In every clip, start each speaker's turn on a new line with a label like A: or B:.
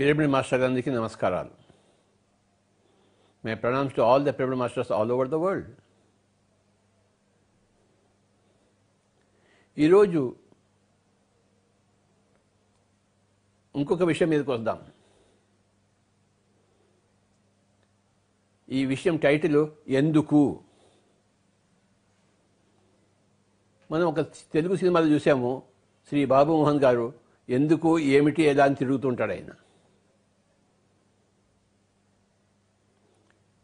A: Pyramid master గారికి నమస్కారాలు my pranams to all the pyramid masters all over the world ఈరోజు ఇంకొక విషయం మీదకి వద్దాం. ఈ విషయం టైటిల్ ఎందుకు? మనం ఒక తెలుగు సినిమాలో చూసాము. శ్రీ బాబు మోహన్ గారు ఎందుకు ఏమిటి ఎలా అని తిరుగుతుంటాడు ఆయన.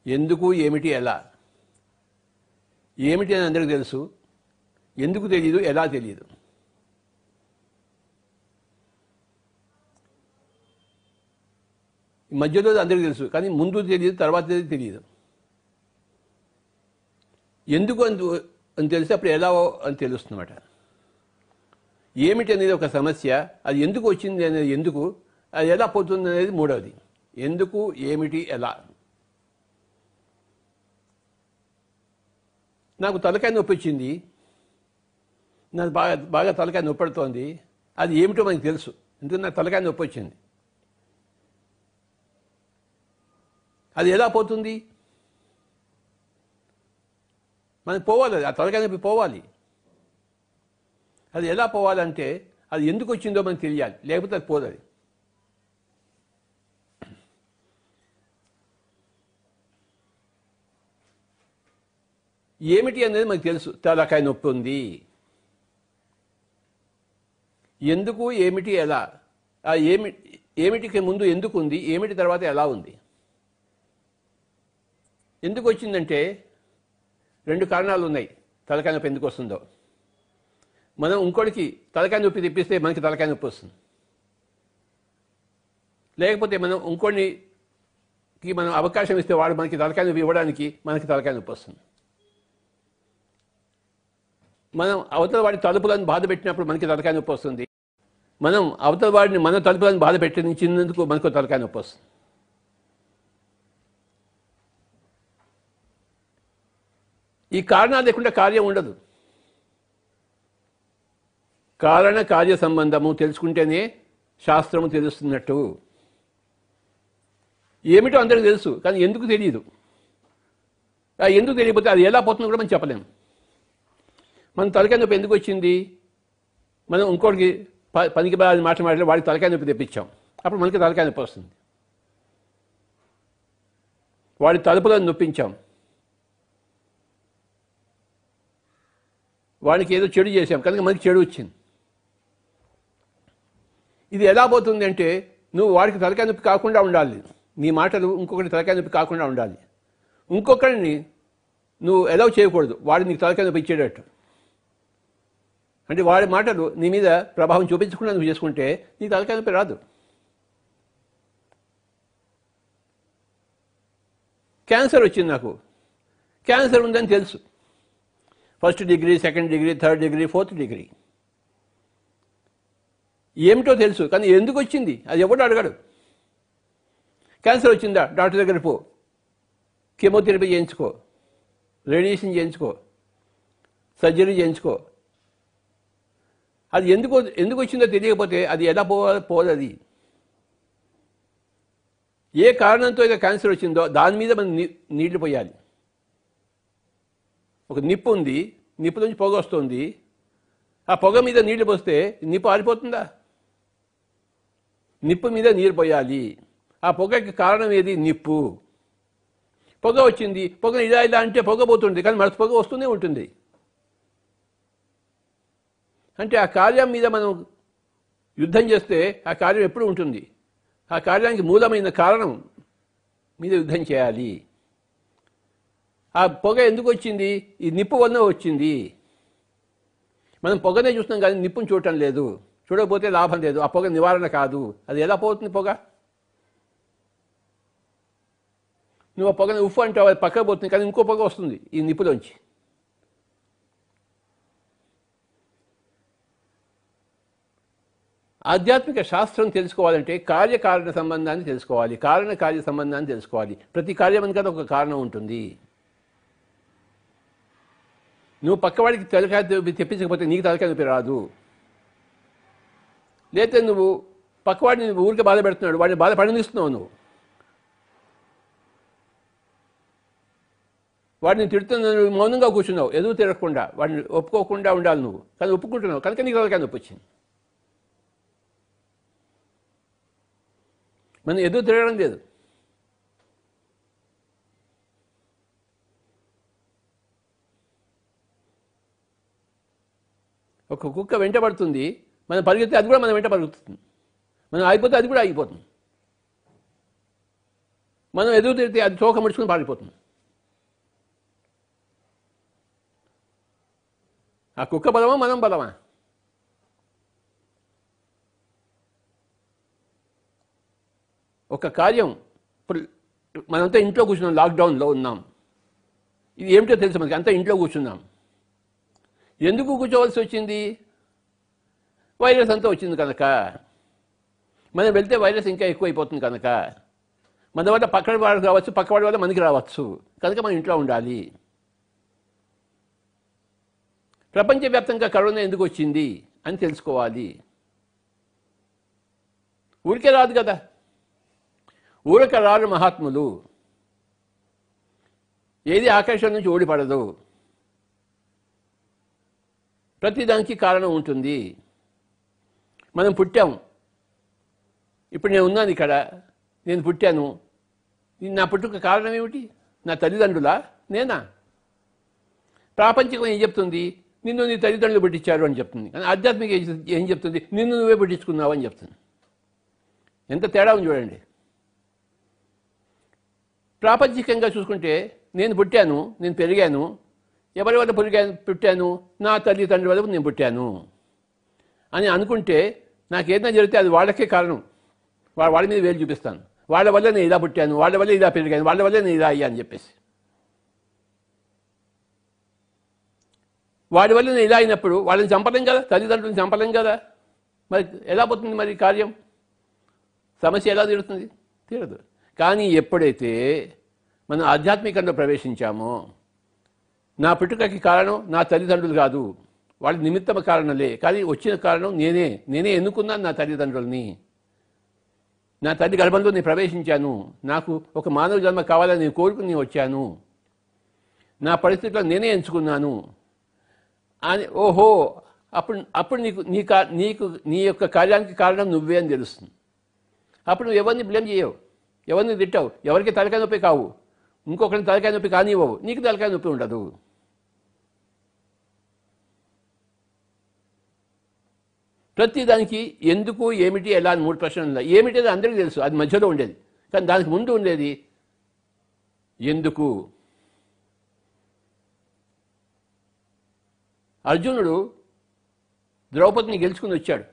A: ఎందుకు ఏమిటి ఎలా? ఏమిటి అని అందరికీ తెలుసు. ఎందుకు తెలియదు ఎలా తెలియదు మధ్యలో అందరికీ తెలుసు కానీ ముందు తెలియదు తర్వాత తెలియదు ఎందుకు అని అని తెలిస్తే అప్పుడు ఎలా అని తెలుస్తుందన్నమాట. ఏమిటి అనేది ఒక సమస్య అది ఎందుకు వచ్చింది అనేది ఎందుకు అది ఎలా పోతుంది అనేది మూడవది. ఎందుకు ఏమిటి ఎలా? నాకు తలకాయ నొప్పి వచ్చింది. నాకు బాగా బాగా తలకాయ నొప్పిడుతోంది అది ఏమిటో మనకు తెలుసు. ఎందుకంటే నాకు తలకాయ నొప్పి వచ్చింది. అది ఎలా పోతుంది? మనకి పోవాలి. అది ఆ తలకాయ నొప్పి పోవాలి. అది ఎలా పోవాలంటే అది ఎందుకు వచ్చిందో మనకు తెలియాలి. లేకపోతే అది పోదు అది. ఏమిటి అనేది మనకు తెలుసు. తలకాయ నొప్పి ఉంది. ఎందుకు ఏమిటి ఎలా? ఆ ఏమి ఏమిటికి ముందు ఎందుకు ఉంది? ఏమిటి తర్వాత ఎలా ఉంది? ఎందుకు వచ్చిందంటే రెండు కారణాలు ఉన్నాయి. తలకాయ నొప్పి ఎందుకు వస్తుందో. మనం ఇంకోటికి తలకాయ నొప్పి తెప్పిస్తే మనకి తలకాయ నొప్పి వస్తుంది. లేకపోతే మనం ఇంకోటికి మనం అవకాశం ఇస్తే వాడు మనకి తలకాయ నొప్పి ఇవ్వడానికి మనకి తలకాయ నొప్పి వస్తుంది. మనం అవతల వాడి తలుపులను బాధ పెట్టినప్పుడు మనకి తలకాయ నొప్పి వస్తుంది. మనం అవతల వాడిని మన తలుపులను బాధ పెట్టించినందుకు మనకు తలకాయ నొప్పి వస్తుంది. ఈ కారణాలు లేకుండా కార్యం ఉండదు. కారణ కార్య సంబంధము తెలుసుకుంటేనే శాస్త్రము తెలుస్తున్నట్టు. ఏమిటో అందరికీ తెలుసు కానీ ఎందుకు తెలియదు? ఎందుకు తెలియకపోతే అది ఎలా పోతుందో కూడా మనం చెప్పలేము. మన తలకాయ నొప్పి ఎందుకు వచ్చింది? మనం ఇంకోటికి ప పనికి బాగా మాట మాట్లాడి వాడికి తలకాయ నొప్పి తెప్పించాం. అప్పుడు మనకి తలకాయ నొప్పి వస్తుంది. వాడి తలుపులను నొప్పించాం. వాడికి ఏదో చెడు చేసాం కనుక మనకి చెడు వచ్చింది. ఇది ఎలా పోతుంది అంటే నువ్వు వాడికి తలకాయ నొప్పి కాకుండా ఉండాలి. నీ మాటలు ఇంకొకటి తలకాయ నొప్పి కాకుండా ఉండాలి. ఇంకొకరిని నువ్వు ఎలా చేయకూడదు. వాడు నీకు తలకాయ నొప్పి ఇచ్చేటట్టు. అంటే వాడి మాటలు నీ మీద ప్రభావం చూపించకుండా నువ్వు చేసుకుంటే నీ తలకాయ రాదు. క్యాన్సర్ వచ్చింది నాకు. క్యాన్సర్ ఉందని తెలుసు. First degree second degree third degree fourth degree. ఏమిటో తెలుసు కానీ ఎందుకు వచ్చింది? అది ఎవడు అడగడు. క్యాన్సర్ వచ్చిందా? డాక్టర్ దగ్గర పో. కెమోథెరపీ చేయించుకో. రేడియేషన్ చేయించుకో. సర్జరీ చేయించుకో. అది ఎందుకు ఎందుకు వచ్చిందో తెలియకపోతే అది ఎలా పో పోదది ఏ కారణంతో అయితే క్యాన్సర్ వచ్చిందో దాని మీద మనం నీళ్ళు పోయాలి. ఒక నిప్పు ఉంది నిప్పు నుంచి పొగ వస్తుంది. ఆ పొగ మీద నీళ్ళు పోస్తే నిప్పు ఆరిపోతుందా? నిప్పు మీద నీరు పోయాలి. ఆ పొగకి కారణం ఏది? నిప్పు. పొగ వచ్చింది పొగ ఇలా ఇలా అంటే పొగ పోతుంది కానీ మన పొగ వస్తూనే ఉంటుంది. అంటే ఆ కార్యం మీద మనం యుద్ధం చేస్తే ఆ కార్యం ఎప్పుడు ఉంటుంది? ఆ కార్యానికి మూలమైన కారణం మీద యుద్ధం చేయాలి. ఆ పొగ ఎందుకు వచ్చింది? ఈ నిప్పు వల్ల వచ్చింది. మనం పొగనే చూస్తున్నాం కానీ నిప్పును చూడటం లేదు. చూడకపోతే లాభం లేదు. ఆ పొగ నివారణ కాదు. అది ఎలా పోతుంది పొగ? నువ్వు ఆ పొగని ఉప్పు అంటే అది పక్కకు పోతుంది కానీ ఇంకో పొగ వస్తుంది ఈ నిప్పులోంచి. ఆధ్యాత్మిక శాస్త్రం తెలుసుకోవాలంటే కార్యకారణ సంబంధాన్ని తెలుసుకోవాలి కారణ కార్య సంబంధాన్ని తెలుసుకోవాలి. ప్రతి కార్యమనికైనా ఒక కారణం ఉంటుంది. నువ్వు పక్కవాడికి తలకాయ తెప్పించకపోతే నీకు తలకాయ నొప్పి రాదు. లేకపోతే నువ్వు పక్కవాడిని ఊరికే బాధ పెడుతున్నాడు వాడిని బాధ పడనిస్తున్నావు నువ్వు. వాడిని తిడుతున్న మౌనంగా కూర్చున్నావు ఎదురు తిరగకుండా వాడిని ఒప్పుకోకుండా ఉండాలి నువ్వు. కానీ ఒప్పుకుంటున్నావు కనుక నీకు తలకాయ నొప్పి వచ్చింది. మనం ఎదురు తిరగడం లేదు. ఒక కుక్క వెంట పడుతుంది మనం పరిగెత్తే అది కూడా మనం వెంట పరుగుతుంది మనం ఆగిపోతే అది కూడా ఆగిపోతుంది. మనం ఎదురు తిరిగితే అది చోక ముడుచుకుని పారిపోతుంది. ఆ కుక్క బలమా మనం బలమా? ఒక కార్యం. ఇప్పుడు మనంతా ఇంట్లో కూర్చున్నాం లాక్డౌన్లో ఉన్నాం. ఇది ఏమిటో తెలుసు మనకి? అంతా ఇంట్లో కూర్చున్నాం. ఎందుకు కూర్చోవలసి వచ్చింది? వైరస్ అంతా వచ్చింది కనుక. మనం వెళ్తే వైరస్ ఇంకా ఎక్కువైపోతుంది కనుక. మన వల్ల పక్కన వాడు రావచ్చు పక్కవాడి వల్ల మనకి రావచ్చు. కనుక మనం ఇంట్లో ఉండాలి. ప్రపంచవ్యాప్తంగా కరోనా ఎందుకు వచ్చింది అని తెలుసుకోవాలి. ఊరికే రాదు కదా. ఊరక రారు మహాత్ములు. ఏది ఆకాశం నుంచి ఓడిపడదు ప్రతిదానికి కారణం ఉంటుంది. మనం పుట్టాం. ఇప్పుడు నేను ఉన్నాను ఇక్కడ. నేను పుట్టాను. ఇది నా పుట్టుక కారణం ఏమిటి? నా తల్లిదండ్రులా? నేనా? ప్రాపంచికం ఏం చెప్తుంది? నిన్ను నీ తల్లిదండ్రులు పుట్టించారు అని చెప్తుంది. కానీ ఆధ్యాత్మిక ఏం- ఏం చెప్తుంది? నిన్ను నువ్వే పుట్టించుకున్నావు అని చెప్తుంది. ఎంత తేడా ఉంది చూడండి. ప్రాపంచికంగా చూసుకుంటే నేను పుట్టాను నేను పెరిగాను. ఎవరి వల్ల పురిగాను పుట్టాను? నా తల్లిదండ్రుల వల్ల నేను పుట్టాను. అని అనుకుంటే నాకు ఏదైనా జరిగితే అది వాళ్ళకే కారణం. వాళ్ళ వాళ్ళ మీద వేలు చూపిస్తాను. వాళ్ళ వల్ల నేను ఇలా పుట్టాను వాళ్ళ వల్ల ఇలా పెరిగాను వాళ్ళ వల్ల నేను ఇలా అయ్యా అని చెప్పేసి. వాడి వల్ల నేను ఇలా అయినప్పుడు వాళ్ళని చంపలేం కదా? తల్లిదండ్రులను చంపలేం కదా? మరి ఎలా పోతుంది మరి కార్యం? సమస్య ఎలా తీరుతుంది? తీరదు. కానీ ఎప్పుడైతే మనం ఆధ్యాత్మికంలో ప్రవేశించామో నా పుట్టుకకి కారణం నా తల్లిదండ్రులు కాదు. వాళ్ళ నిమిత్తమ కారణలే. కానీ వచ్చిన కారణం నేనే. నేనే ఎన్నుకున్నాను నా తల్లిదండ్రుల్ని. నా తల్లి గర్భంలో నేను ప్రవేశించాను. నాకు ఒక మానవ జన్మ కావాలని నేను కోరుకుని వచ్చాను. నా పరిస్థితుల్లో నేనే ఎంచుకున్నాను. అని ఓహో అప్పుడు అప్పుడు నీకు నీ కా నీకు నీ యొక్క కార్యానికి కారణం నువ్వే అని తెలుస్తుంది. అప్పుడు నువ్వు ఎవరిని బ్లేమ్ చేయవు? ఎవరిని తిట్టావు? ఎవరికి తలకాయ నొప్పి కావు. ఇంకొకరిని తలకాయ నొప్పి కానివ్వవు. నీకు తలకాయ నొప్పి ఉండదు. ప్రతి దానికి ఎందుకు ఏమిటి ఎలా అని మూడు ప్రశ్నలు ఉన్నాయి. ఏమిటి అది అందరికీ తెలుసు. అది మధ్యలో ఉండేది. కానీ దానికి ముందు ఉండేది ఎందుకు? అర్జునుడు ద్రౌపదిని గెలుచుకుని వచ్చాడు.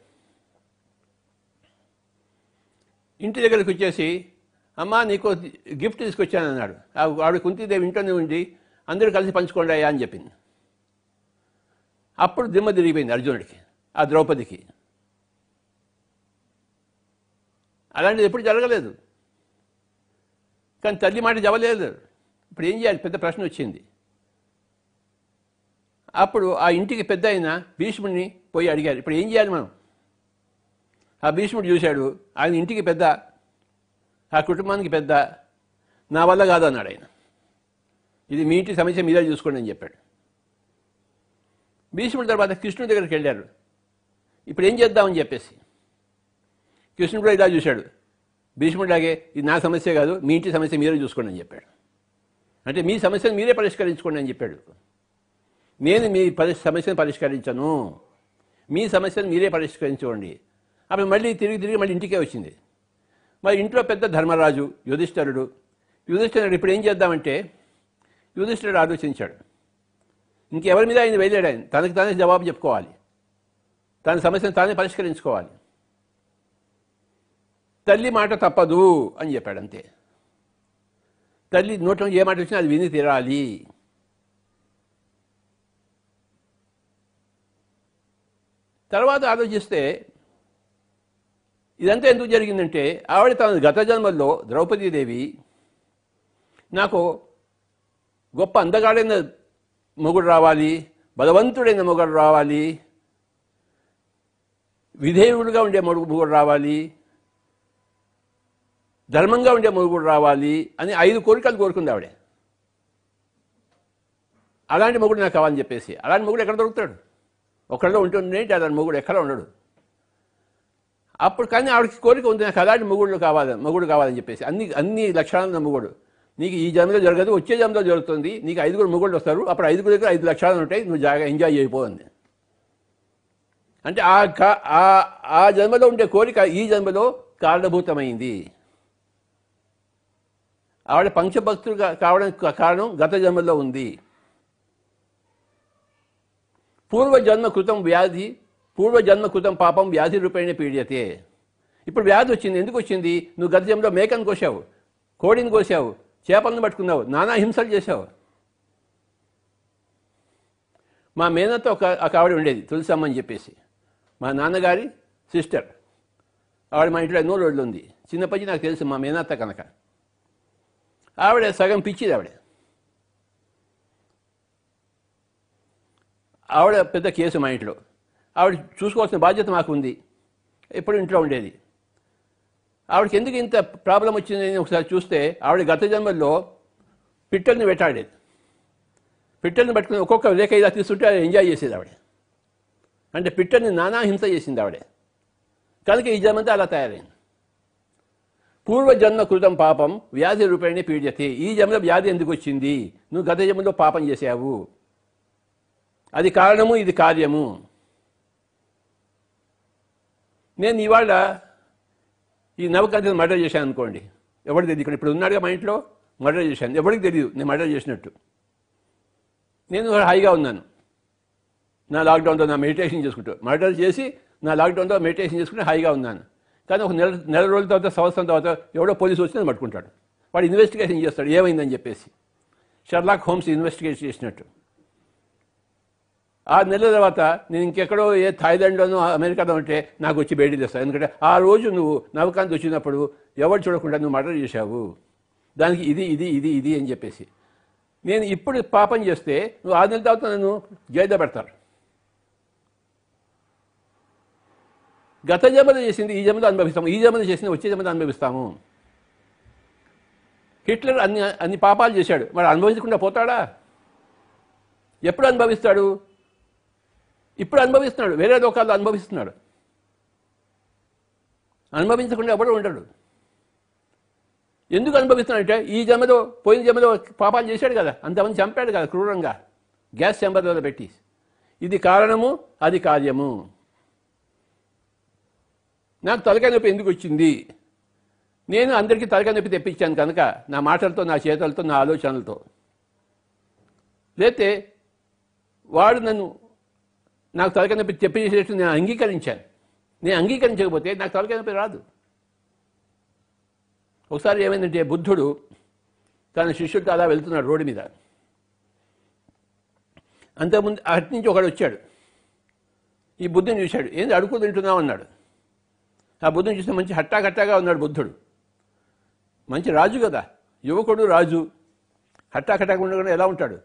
A: ఇంటి దగ్గరికి వచ్చేసి అమ్మా నీకు గిఫ్ట్ తీసుకొచ్చాను అన్నాడు ఆ ఆవిడ కుంతీదేవి ఇంట్లోనే ఉండి అందరూ కలిసి పంచుకోండి అయ్యా అని చెప్పింది. అప్పుడు దిమ్మ తిరిగిపోయింది అర్జునుడికి ఆ ద్రౌపదికి. అలాంటిది ఎప్పుడు జరగలేదు. కానీ తల్లి మాట జవలేదు ఇప్పుడు ఏం చేయాలి? పెద్ద ప్రశ్న వచ్చింది. అప్పుడు ఆ ఇంటికి పెద్ద అయిన భీష్ముడిని పోయి అడిగారు. ఇప్పుడు ఏం చేయాలి మనం? ఆ భీష్ముడు చూశాడు ఆయన ఇంటికి పెద్ద ఆ కుటుంబానికి పెద్ద నా వల్ల కాదు అన్నాడు ఆయన. ఇది మీ ఇంటి సమస్య మీరే చూసుకోండి అని చెప్పాడు. భీష్ముడి తర్వాత కృష్ణుడి దగ్గరికి వెళ్ళారు. ఇప్పుడు ఏం చేద్దామని చెప్పేసి. కృష్ణుడు కూడా ఇలా చూశాడు. భీష్ముడిలాగే ఇది నా సమస్య కాదు మీ ఇంటి సమస్య మీరే చూసుకోండి అని చెప్పాడు. అంటే మీ సమస్యను మీరే పరిష్కరించుకోండి అని చెప్పాడు. నేను మీ పరి సమస్యను పరిష్కరించను. మీ సమస్యను మీరే పరిష్కరించుకోండి. అప్పుడు మళ్ళీ తిరిగి తిరిగి మళ్ళీ ఇంటికే వచ్చింది. మరి ఇంట్లో పెద్ద ధర్మరాజు యుధిష్ఠరుడు. యుధిష్ఠరుడు ఇప్పుడు ఏం చేద్దామంటే యుధిష్ఠరుడు ఆలోచించాడు. ఇంకెవరి మీద ఆయన వెళ్ళాడు ఆయన. తనకి తానే జవాబు చెప్పుకోవాలి. తన సమస్యను తానే పరిష్కరించుకోవాలి. తల్లి మాట తప్పదు అని చెప్పాడు అంతే. తల్లి నోట్లో ఏ మాట వచ్చినా అది విని తీరాలి. తర్వాత ఆలోచిస్తే ఇదంతా ఎందుకు జరిగిందంటే ఆవిడ తన గత జన్మల్లో ద్రౌపదీదేవి నాకు గొప్ప అందగాడైన మొగుడు రావాలి బలవంతుడైన మొగుడు రావాలి విధేయుడుగా ఉండే మొగుడు మొగుడు రావాలి ధర్మంగా ఉండే మొగుడు రావాలి అని ఐదు కోరికలు కోరుకుంది ఆవిడ. అలాంటి మొగుడు నాకు కావాలని చెప్పేసి. అలాంటి మొగుడు ఎక్కడ దొరుకుతాడు? ఒకళ్ళలో ఉంటుండే అలాంటి మొగుడు ఎక్కడ ఉండడు. అప్పుడు కానీ ఆవిడకి కోరిక ఉంది నాకు అలాంటి మొగుడు కావాలి మొగుడు కావాలని చెప్పేసి. అన్ని అన్ని లక్షణాలు మొగుడు. నీకు ఈ జన్మలో జరగదు వచ్చే జన్మలో జరుగుతుంది. నీకు ఐదుగురు మొగుళ్ళు వస్తారు. అప్పుడు ఐదుగురు దగ్గర ఐదు లక్షణాలు ఉంటాయి. నువ్వు జాగా ఎంజాయ్ చేయబోంది అంటే ఆ ఆ ఆ జన్మలో ఉండే కోరిక ఈ జన్మలో కారణభూతమైంది. ఆవిడ పంచభక్తులు కావడానికి కారణం గత జన్మలో ఉంది. పూర్వజన్మ కృతం వ్యాధి పూర్వజన్మ కృతం పాపం వ్యాధి రూపేణ పీడియతే. ఇప్పుడు వ్యాధి వచ్చింది. ఎందుకు వచ్చింది? నువ్వు గత జన్మలో మేకను కోసావు కోడిని కోసావు చేపలను పట్టుకున్నావు. నానా హింసలు చేశావు. మా మేనతో ఒక ఒక ఆవిడ ఉండేది. తులసమ్మ అని చెప్పేసి. మా నాన్నగారి సిస్టర్. ఆవిడ మా ఇంట్లో ఎన్నో రోజులు ఉంది. చిన్నప్పటి నాకు తెలుసు మా మేనత్త కనుక. ఆవిడ సగం పిచ్చిది ఆవిడ. ఆవిడ పెద్ద కేసు మా ఇంట్లో. ఆవిడ చూసుకోవాల్సిన బాధ్యత మాకు ఉంది ఎప్పుడు ఇంట్లో ఉండేది. ఆవిడకి ఎందుకు ఇంత ప్రాబ్లం వచ్చిందని ఒకసారి చూస్తే ఆవిడ గత జన్మల్లో పిట్టల్ని వెంటాడేది. పిట్టల్ని పట్టుకుని ఒక్కొక్క రేఖ ఇలా తీసుకుంటే ఎంజాయ్ చేసేది ఆవిడ. అంటే పిట్టల్ని నానా హింస చేసింది ఆవిడ. కనుక ఈ జన్మంతా అలా తయారైంది. పూర్వజన్మ కృతం పాపం వ్యాధి రూపేణి పీడ్యతే. ఈ జన్మలో వ్యాధి ఎందుకు వచ్చింది? నువ్వు గత జన్మలో పాపం చేసావు అది కారణము ఇది కార్యము. నేను ఇవాళ ఈ నవకథను మర్డర్ చేశాను అనుకోండి. ఎవరికి తెలియదు? ఇక్కడ ఇప్పుడు ఉన్నాడుగా మా ఇంట్లో? మర్డర్ చేశాను. ఎవరికి తెలియదు? నేను మర్డర్ చేసినట్టు. నేను హాయిగా ఉన్నాను. నా లాక్డౌన్లో నా మెడిటేషన్ చేసుకుంటూ మర్డర్ చేసి నా లాక్డౌన్లో మెడిటేషన్ చేసుకుంటూ హాయిగా ఉన్నాను. కానీ ఒక నెల నెల రోజుల తర్వాత సంవత్సరం తర్వాత ఎవడో పోలీసు వచ్చి పట్టుకుంటాడు. వాడు ఇన్వెస్టిగేషన్ చేస్తాడు. ఏమైందని చెప్పేసి. షర్లాక్ హోమ్స్ ఇన్వెస్టిగేట్ చేసినట్టు. ఆ నెల తర్వాత నేను ఇంకెక్కడో ఏ థాయిలాండ్లోనో అమెరికాలో ఉంటే నాకు వచ్చి బయటికి తెస్తాను ఎందుకంటే ఆ రోజు నువ్వు నవకాంత్ వచ్చినప్పుడు ఎవరు చూడకుండా నువ్వు మర్డర్ చేశావు. దానికి ఇది ఇది ఇది ఇది అని చెప్పేసి. నేను ఇప్పుడు పాపం చేస్తే నువ్వు ఆరు నెలల తర్వాత నన్ను జైల్లో పెడతారు. గత జమన చేసింది ఈ జన్మలో అనుభవిస్తాము. ఈ జన్మలో చేసింది వచ్చే జన్మలో అనుభవిస్తాము. హిట్లర్ అన్ని అన్ని పాపాలు చేశాడు. మరి అనుభవించకుండా పోతాడా? ఎప్పుడు అనుభవిస్తాడు? ఇప్పుడు అనుభవిస్తున్నాడు. వేరే లోకాల్లో అనుభవిస్తున్నాడు. అనుభవించకుండా ఎవడో ఉండడు. ఎందుకు అనుభవిస్తున్నాడంటే ఈ జన్మలో పోయిన జన్మలో పాపాలు చేశాడు కదా. అంతమంది చంపాడు కదా క్రూరంగా. గ్యాస్ చెంబర్లో పెట్టి. ఇది కారణము అది కార్యము. నాకు తలకాయ నొప్పి ఎందుకు వచ్చింది? నేను అందరికీ తలకాయ నొప్పి తెప్పించాను కనుక నా మాటలతో నా చేతలతో నా ఆలోచనలతో. లేతే వాడు నన్ను నాకు తలకాయ నొప్పి తెప్పించేటట్టు నేను అంగీకరించాను. నేను అంగీకరించకపోతే నాకు తలకాయ నొప్పి రాదు. ఒకసారి ఏమైందంటే బుద్ధుడు తన శిష్యుడితో అలా వెళ్తున్నాడు రోడ్డు మీద. అంతకుముందు అటు నుంచి ఒకడు వచ్చాడు. ఈ బుద్ధుని చూశాడు. ఏంది అడుగు తింటున్నావు? అన్నాడు. ఆ బుద్ధుని చూస్తే మంచి హట్టాకట్టాగా ఉన్నాడు బుద్ధుడు. మంచి రాజు కదా యువకుడు రాజు. హట్టాకట్టాగా ఉండకుండా ఎలా ఉంటాడు?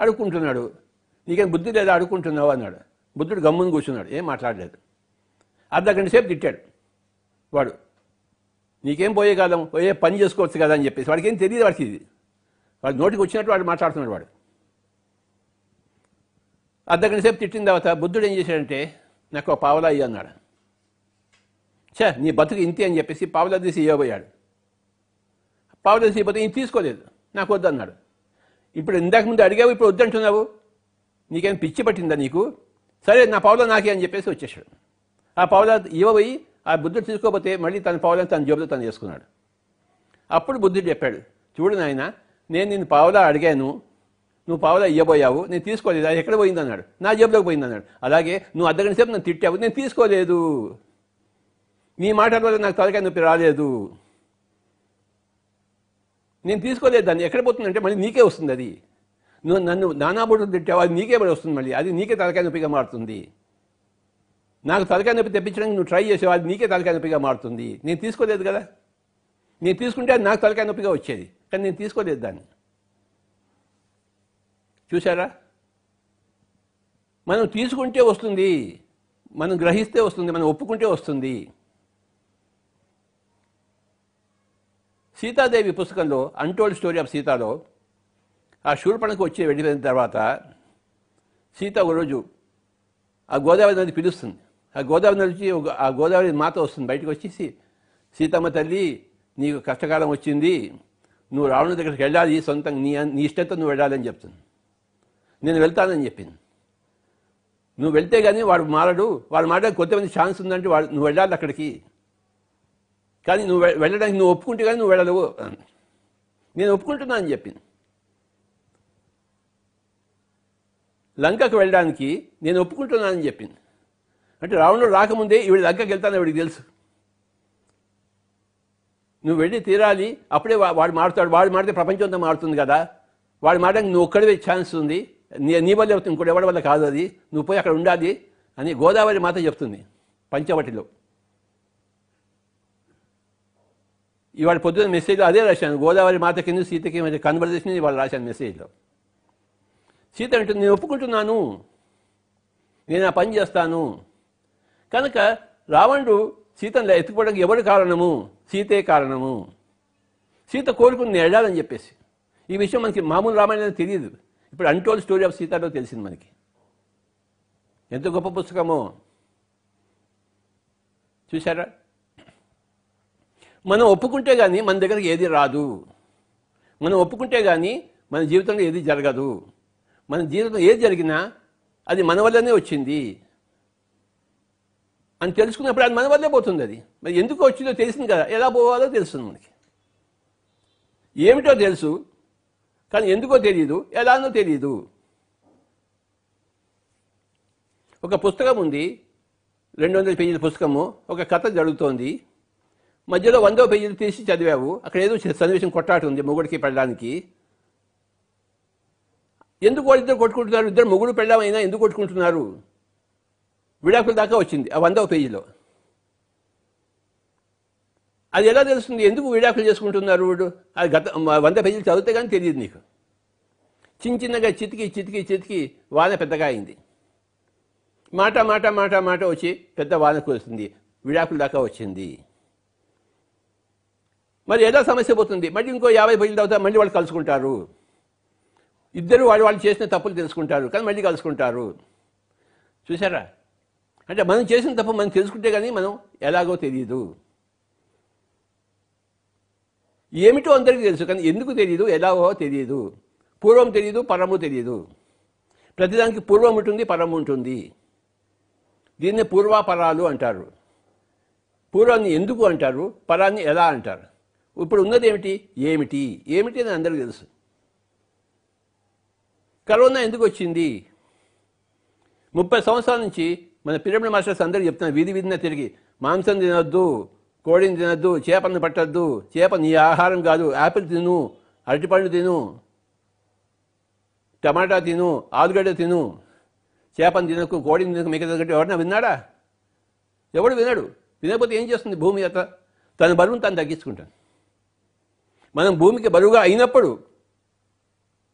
A: అడుక్కుంటున్నాడు. నీకేం బుద్ధి లేదా అడుక్కుంటున్నావు? అన్నాడు. బుద్ధుడు గమ్ముని కూర్చున్నాడు. ఏం మాట్లాడలేదు. అర్ధ గంట సేపు తిట్టాడు. వాడు నీకేం పోయే కాలం పోయే పని చేసుకోవచ్చు కదా? అని చెప్పేసి. వాడికి ఏం తెలియదు వాడికి ఇది. వాడు నోటికి వచ్చినట్టు వాడు మాట్లాడుతున్నాడు వాడు. అర్ధ గంట సేపు తిట్టిన తర్వాత బుద్ధుడు ఏం చేశాడంటే నాకు పావలా అయ్యి అన్నాడు. చా నీ బతుకు ఇంతే అని చెప్పేసి పావులా తీసి ఇవ్వబోయాడు పావులా తీసి ఇవ్వబోతే ఇంత తీసుకోలేదు. నాకు వద్దు అన్నాడు. ఇప్పుడు ఇందాక ముందు అడిగావు ఇప్పుడు వద్దంటున్నావు? నీకేం పిచ్చి పట్టిందా నీకు? సరే నా పావులా నాకే అని చెప్పేసి వచ్చేసాడు. ఆ పావులా ఇవ్వబోయి ఆ బుద్ధుడు తీసుకోకపోతే మళ్ళీ తన పావులా తన జోబులో తను చేసుకున్నాడు అప్పుడు బుద్ధుడు చెప్పాడు చూడు నాయన నేను నిన్ను పావులా అడిగాను నువ్వు పావులా ఇవ్వబోయావు నేను తీసుకోలేదు అది ఎక్కడ పోయింది అన్నాడు నా జేబులోకి పోయింది అన్నాడు అలాగే నువ్వు అర్ధగంట సేపు నన్ను తిట్టావు నేను తీసుకోలేదు. నీ మాటల వల్ల నాకు తలకాయ నొప్పి రాలేదు. నేను తీసుకోలేదు దాన్ని. ఎక్కడ పోతుందంటే మళ్ళీ నీకే వస్తుంది అది. నువ్వు నన్ను నానాబుడు తిట్టావు అది నీకే పడి వస్తుంది మళ్ళీ. అది నీకే తలకాయ నొప్పిగా మారుతుంది. నాకు తలకాయ నొప్పి తెప్పించడానికి నువ్వు ట్రై చేసావు అది నీకే తలకాయ నొప్పిగా మారుతుంది. నేను తీసుకోలేదు కదా? నేను తీసుకుంటే అది నాకు తలకాయ నొప్పిగా వచ్చేది. కానీ నేను తీసుకోలేదు దాన్ని. చూసారా మనం తీసుకుంటే వస్తుంది. మనం గ్రహిస్తే వస్తుంది. మనం ఒప్పుకుంటే వస్తుంది. సీతాదేవి పుస్తకంలో అన్టోల్డ్ స్టోరీ ఆఫ్ సీతాలో ఆ శూర్పణకు వచ్చి వెళ్ళిపోయిన తర్వాత సీత ఒకరోజు ఆ గోదావరి నది పిలుస్తుంది. ఆ గోదావరి నది ఒక- ఆ గోదావరి మాత వస్తుంది బయటకు వచ్చేసి సీతమ్మ తల్లి నీకు కష్టకాలం వచ్చింది నువ్వు రావణ దగ్గరికి వెళ్ళాలి సొంతంగా నీ నీ ఇష్టంతో నువ్వు వెళ్ళాలని చెప్తుంది. నేను వెళ్తానని చెప్పింది. నువ్వు వెళ్తే కానీ వాడు మారడు వాడు మారడానికి కొద్దిమంది ఛాన్స్ ఉందంటే వాడు నువ్వు వెళ్ళాలి అక్కడికి. కానీ నువ్వు వెళ్ళడానికి నువ్వు ఒప్పుకుంటే కానీ నువ్వు వెళ్ళలేవు. నేను ఒప్పుకుంటున్నా అని చెప్పింది. లంకకు వెళ్ళడానికి నేను ఒప్పుకుంటున్నానని చెప్పింది. అంటే రావణుడు రాకముందే ఈవిడ లంకకి వెళ్తాను ఈవిడికి తెలుసు. నువ్వు వెళ్ళి తీరాలి అప్పుడే వాడు మారుతాడు వాడు మారితే ప్రపంచం అంతా మారుతుంది కదా. వాడు మారడానికి నువ్వు ఒక్కడివే ఛాన్స్ ఉంది. నీ నీ వల్ల అవుతుంది ఇంకోటి ఎవరి వల్ల కాదు అది. నువ్వు పోయి అక్కడ ఉండాలి అని గోదావరి మాత చెప్తుంది పంచవటిలో. ఇవాళ పొద్దున్న మెసేజ్లో అదే రాశాను. గోదావరి మాత కింద సీతకి మధ్య కన్వర్జేషన్ ఇవాళ రాశాను మెసేజ్లో సీత అంటుంది నేను ఒప్పుకుంటున్నాను. నేను ఆ పని చేస్తాను. కనుక రావణుడు సీతను ఎత్తుకోవడానికి ఎవరు కారణము? సీతే కారణము. సీత కోరుకుని నేను వెళ్ళాలని చెప్పేసి. ఈ విషయం మనకి మామూలు రామాయణం తెలియదు. ఇప్పుడు అన్టోల్డ్ స్టోరీ ఆఫ్ సీతాలో తెలిసింది మనకి. ఎంత గొప్ప పుస్తకమో. చూసారా మనం ఒప్పుకుంటే కానీ మన దగ్గరికి ఏది రాదు. మనం ఒప్పుకుంటే కానీ మన జీవితంలో ఏది జరగదు. మన జీవితం ఏది జరిగినా అది మన వల్లనే వచ్చింది అని తెలుసుకున్నప్పుడు అది మన వల్లే పోతుంది అది. మరి ఎందుకు వచ్చిందో తెలిసింది కదా. ఎలా పోవాలో తెలుస్తుంది మనకి. ఏమిటో తెలుసు కానీ ఎందుకో తెలియదు ఎలానో తెలియదు ఒక పుస్తకం ఉంది రెండు వందల పేజీల పుస్తకము ఒక కథ జరుగుతోంది. మధ్యలో వందో పేజీలు తీసి చదివావు. అక్కడ ఏదో సన్నివేశం కొట్టాటుంది మొగుడికి పెళ్ళడానికి ఎందుకు వాళ్ళిద్దరు కొట్టుకుంటున్నారు? ఇద్దరు మొగుడు పెళ్ళామైనా ఎందుకు కొట్టుకుంటున్నారు? విడాకుల దాకా వచ్చింది ఆ వందవ పేజీలో. అది ఎలా తెలుస్తుంది? ఎందుకు విడాకులు చేసుకుంటున్నారు వీడు? అది గత వంద పేజీలు చదివితే కానీ తెలియదు నీకు. చిన్న చిన్నగా చితికి చితికి చితికి వాన పెద్దగా అయింది. మాట మాట మాట మాట వచ్చి పెద్ద వాన కురుస్తుంది విడాకుల దాకా వచ్చింది. మరి ఎలా సమస్య పోతుంది? మళ్ళీ ఇంకో యాభై పేజీలు తర్వాత మళ్ళీ వాళ్ళు కలుసుకుంటారు. ఇద్దరు వాళ్ళు వాళ్ళు చేసిన తప్పులు తెలుసుకుంటారు కానీ మళ్ళీ కలుసుకుంటారు. చూసారా అంటే మనం చేసిన తప్పు మనం తెలుసుకుంటే కానీ మనం ఎలాగో తెలియదు ఏమిటో అందరికీ తెలుసు కానీ ఎందుకు తెలియదు ఎలాగో తెలియదు పూర్వం తెలియదు పరము తెలియదు ప్రతిదానికి పూర్వం ఉంటుంది పరము ఉంటుంది. దీన్ని పూర్వాపరాలు అంటారు. పూర్వాన్ని ఎందుకు అంటారు పరాన్ని ఎలా అంటారు? ఇప్పుడు ఉన్నది ఏమిటి? ఏమిటి? ఏమిటి అని అందరికీ తెలుసు. కరోనా ఎందుకు వచ్చింది? ముప్పై సంవత్సరాల నుంచి మన పిరమిడ్ మాస్టర్స్ అందరూ చెప్తున్నారు వీధి వీధిన తిరిగి. మాంసం తినొద్దు కోడిని తినొద్దు చేపను పట్టద్దు. చేప నీ ఆహారం కాదు యాపిల్ తిను అరటిపండు తిను టమాటా తిను ఆలుగడ్డ తిను. చేపను తినకు కోడిని తినకు మిగతా తినకు విన్నాడా? ఎవడు వినడు. వినకపోతే ఏం చేస్తుంది భూమి అత? తన బరువును తను తగ్గించుకుంటాను మనం భూమికి బరువుగా అయినప్పుడు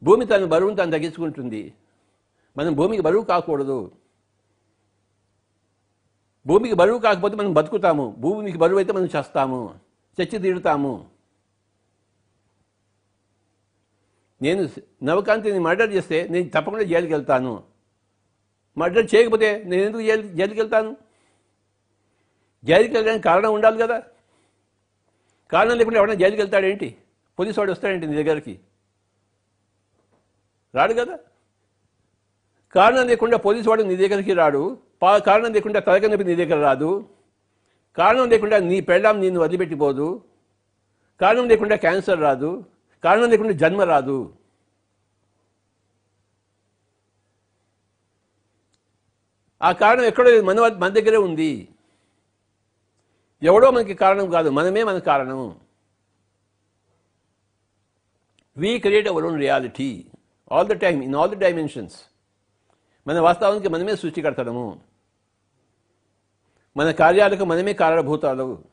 A: భూమి తన బరువును తను తగ్గించుకుంటుంది. మనం భూమికి బరువు కాకూడదు. భూమికి బరువు కాకపోతే మనం బతుకుతాము. భూమికి బరువు అయితే మనం చేస్తాము. చచ్చి తీరుతాము. నేను నవకాంతిని మర్డర్ చేస్తే నేను తప్పకుండా జైలుకి వెళ్తాను. మర్డర్ చేయకపోతే నేను ఎందుకు జైలు జైలుకి వెళ్తాను? జైలుకి వెళ్ళడానికి కారణం ఉండాలి కదా. కారణం లేకుండా ఎవరైనా జైలుకి వెళ్తాడేంటి? పోలీసు వాడు వస్తాడేంటి నీ దగ్గరికి? రాడు కదా? కారణం లేకుండా పోలీసు వాడు నీ దగ్గరికి రాడు. పా- కారణం లేకుండా తలక నొప్పి నీ దగ్గర రాదు. కారణం లేకుండా నీ పెళ్ళాం నిన్ను వదిలిపెట్టిపోదు. కారణం లేకుండా క్యాన్సర్ రాదు. కారణం లేకుండా జన్మ రాదు. ఆ కారణం ఎక్కడో మన మన దగ్గరే ఉంది. ఎవడో మనకి కారణం కాదు. మనమే మన కారణం. We create our own reality all the time in all the dimensions మన వాస్తవానికి మనమే సృష్టికర్తలము. మన కార్యాలకు మనమే కారణభూతాలు.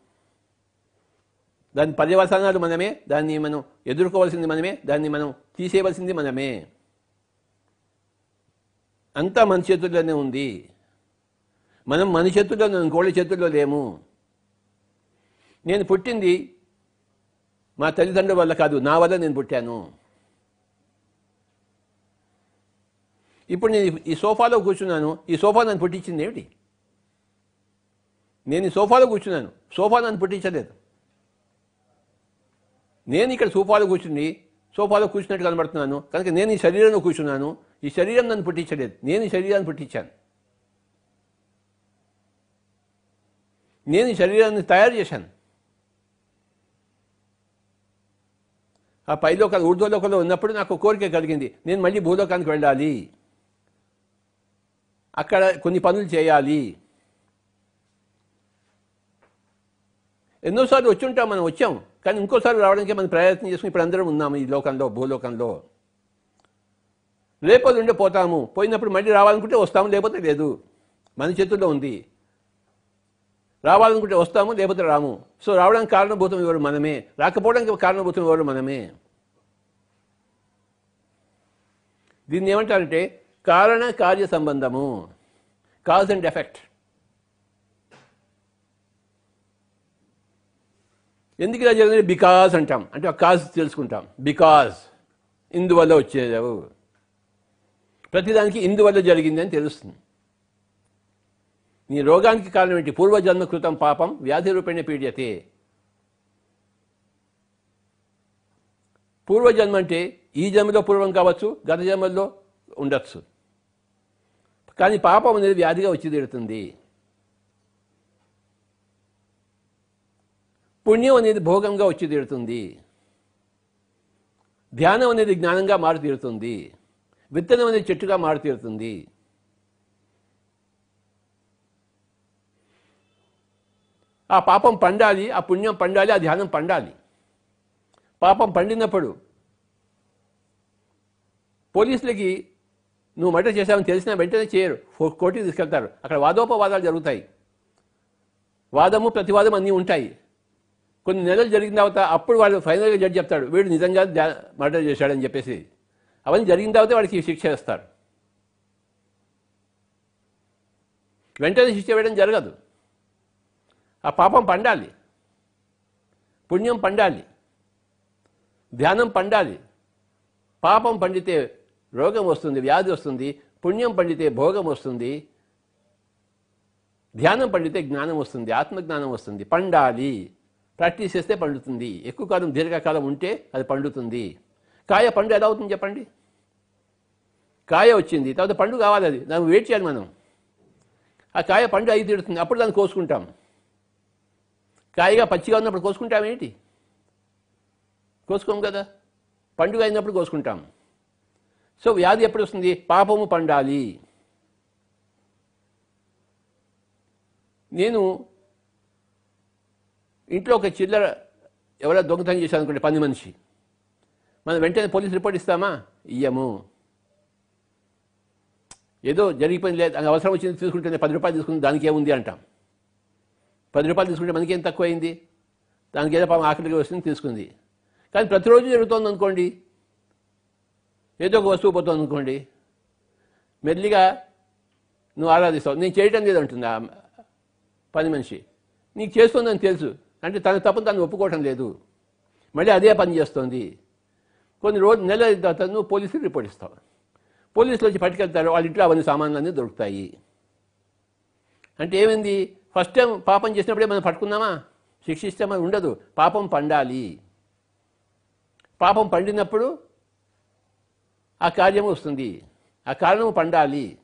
A: దాని పర్యవసానాలు మనమే దాన్ని మనం ఎదుర్కోవాల్సింది మనమే దాన్ని మనం తీసేయవలసింది మనమే. అంతా మన చేతుల్లోనే ఉంది. మనం మన చేతుల్లో ఇంకోళ్ళ చేతుల్లో లేము. నేను పుట్టింది మా తల్లిదండ్రుల వల్ల కాదు నా వల్ల నేను పుట్టాను. ఇప్పుడు నేను ఈ సోఫాలో కూర్చున్నాను. ఈ సోఫా నన్ను పుట్టించింది ఏమిటి? నేను ఈ సోఫాలో కూర్చున్నాను. సోఫా నన్ను పుట్టించలేదు. నేను ఇక్కడ సోఫాలో కూర్చుని సోఫాలో కూర్చున్నట్టు కనబడుతున్నాను. కనుక నేను ఈ శరీరంలో కూర్చున్నాను. ఈ శరీరం నన్ను పుట్టించలేదు. నేను ఈ శరీరాన్ని పుట్టించాను. నేను ఈ శరీరాన్ని తయారు చేశాను. ఆ పైలోకాలు ఊర్ధ్వలోకంలో ఉన్నప్పుడు నాకు కోరిక కలిగింది. నేను మళ్ళీ భూలోకానికి వెళ్ళాలి. అక్కడ కొన్ని పనులు చేయాలి. ఎన్నోసార్లు వచ్చి ఉంటాం మనం వచ్చాం కానీ ఇంకోసారి రావడానికి మనం ప్రయత్నం చేసుకుని ఇప్పుడు అందరం ఉన్నాము ఈ లోకంలో భూలోకంలో. రేపటి ఉండి పోతాము. పోయినప్పుడు మళ్ళీ రావాలనుకుంటే వస్తాము లేకపోతే లేదు. మన చేతుల్లో ఉంది. రావాలనుకుంటే వస్తాము లేకపోతే రాము. సో రావడానికి కారణభూతం ఎవరు? మనమే. రాకపోవడానికి కారణభూతం ఎవరు? మనమే. దీన్ని ఏమంటారంటే కారణ కార్య సంబంధము. Cause and effect. ఎందుకు ఇలా జరిగింది బికాజ్ అంటాం. అంటే ఆ కాజ్ తెలుసుకుంటాం. బికాజ్ ఇందువల్ల వచ్చేదావు. ప్రతిదానికి ఇందువల్ల జరిగింది అని తెలుస్తుంది. నీ రోగానికి కారణం ఏంటి? పూర్వజన్మ కృతం పాపం వ్యాధి రూపేణ పీడ్యతే. పూర్వజన్మ అంటే ఈ జన్మలో పూర్వం కావచ్చు గత జన్మల్లో ఉండొచ్చు. కానీ పాపం అనేది వ్యాధిగా వచ్చి తీరుతుంది. పుణ్యం అనేది భోగంగా వచ్చి తీరుతుంది. ధ్యానం అనేది జ్ఞానంగా మారు తీరుతుంది. విత్తనం అనేది చెట్టుగా మారు తీరుతుంది. ఆ పాపం పండాలి ఆ పుణ్యం పండాలి ఆ ధ్యానం పండాలి. పాపం పండినప్పుడు పోలీసులకి నువ్వు మర్డర్ చేశావని తెలిసినా వెంటనే చేయరు. ఫో- కోర్టుకి తీసుకెళ్తారు. అక్కడ వాదోపవాదాలు జరుగుతాయి. వాదము ప్రతివాదం అన్నీ ఉంటాయి. కొన్ని నెలలు జరిగిన తర్వాత అప్పుడు వాళ్ళు ఫైనల్గా జడ్జి చెప్తాడు వీడు నిజంగా మర్డర్ చేశాడని చెప్పేసి. అవన్నీ జరిగిన తర్వాత వాడికి శిక్ష వేస్తారు. వెంటనే శిక్ష వేయడం జరగదు. ఆ పాపం పండాలి. పుణ్యం పండాలి. ధ్యానం పండాలి. పాపం పండితే రోగం వస్తుంది వ్యాధి వస్తుంది పుణ్యం పండితే భోగం వస్తుంది ధ్యానం పండితే జ్ఞానం వస్తుంది ఆత్మజ్ఞానం వస్తుంది పండాలి. ప్రాక్టీస్ చేస్తే పండుతుంది. ఎక్కువ కాలం దీర్ఘకాలం ఉంటే అది పండుతుంది. కాయ పండు ఎలా అవుతుంది చెప్పండి? కాయ వచ్చింది తర్వాత పండు కావాలి అది దాన్ని వెయిట్ చేయాలి మనం. ఆ కాయ పండు అయి తీరుతుంది అప్పుడు దాన్ని కోసుకుంటాం. కాయగా పచ్చిగా ఉన్నప్పుడు కోసుకుంటాం ఏంటి? కోసుకోం కదా. పండుగ అయినప్పుడు కోసుకుంటాం. సో వ్యాధి ఎప్పుడు వస్తుంది? పాపము పండాలి. నేను ఇంట్లో ఒక చిల్లర ఎవరో దొంగతనం చేశాను అనుకోండి పని మనిషి. మనం వెంటనే పోలీస్ రిపోర్ట్ ఇస్తామా? ఇయ్యము. ఏదో జరిగిపోయింది లేదు అవసరం వచ్చింది తీసుకుంటే పది రూపాయలు తీసుకుంటే దానికి ఏముంది అంటాం. పది రూపాయలు తీసుకుంటే మనకి ఏం తక్కువ అయింది దానికి ఏదో పాపం ఆఖరికి వస్తుంది తీసుకుంది. కానీ ప్రతిరోజు జరుగుతోంది అనుకోండి ఏదో ఒక వస్తువు పోతుంది అనుకోండి. మెల్లిగా నువ్వు ఆరాధిస్తావు. నేను చేయటం లేదు అంటుంది ఆ పని మనిషి. నీకు చేస్తుందని తెలుసు. అంటే తన తప్పును తను ఒప్పుకోవటం లేదు. మళ్ళీ అదే పని చేస్తుంది. కొన్ని రోజు నెల తర్వాత నువ్వు పోలీసులు రిపోర్ట్ ఇస్తావు. పోలీసులు వచ్చి పట్టుకెళ్తారు. వాళ్ళ ఇంట్లో అవన్నీ సామాన్లన్నీ దొరుకుతాయి. అంటే ఏమైంది? ఫస్ట్ టైం పాపం చేసినప్పుడే మనం పట్టుకున్నామా? శిక్షిస్తామా ఉండదు. పాపం పండాలి. పాపం పండినప్పుడు ఆ కార్యము వస్తుంది. ఆ కారణము పండాలి.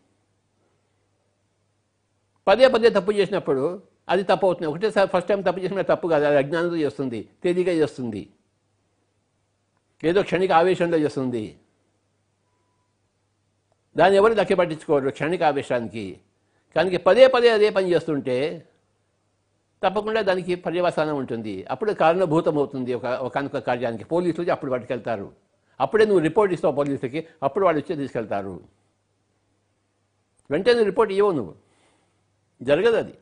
A: పదే పదే తప్పు చేసినప్పుడు అది తప్పు అవుతుంది. ఒకటేసారి ఫస్ట్ టైం తప్పు చేసిన తప్పు కాదు. అది అజ్ఞానంతో చేస్తుంది. తేలిగా చేస్తుంది. ఏదో క్షణిక ఆవేశంలో చేస్తుంది. దాన్ని ఎవరు దక్కి పట్టించుకోరు క్షణిక ఆవేశానికి. కానీ పదే పదే అదే పని చేస్తుంటే తప్పకుండా దానికి పర్యవసానం ఉంటుంది. అప్పుడు కారణభూతం అవుతుంది ఒక ఒకనొక కార్యానికి. పోలీసులు అప్పుడు పట్టుకెళ్తారు అప్పుడే నువ్వు రిపోర్ట్ ఇస్తావు పోలీసుకి అప్పుడు వాళ్ళు వచ్చి తీసుకెళ్తారు. వెంటనే రిపోర్ట్ ఇవ్వవు నువ్వు. జరగదు అది.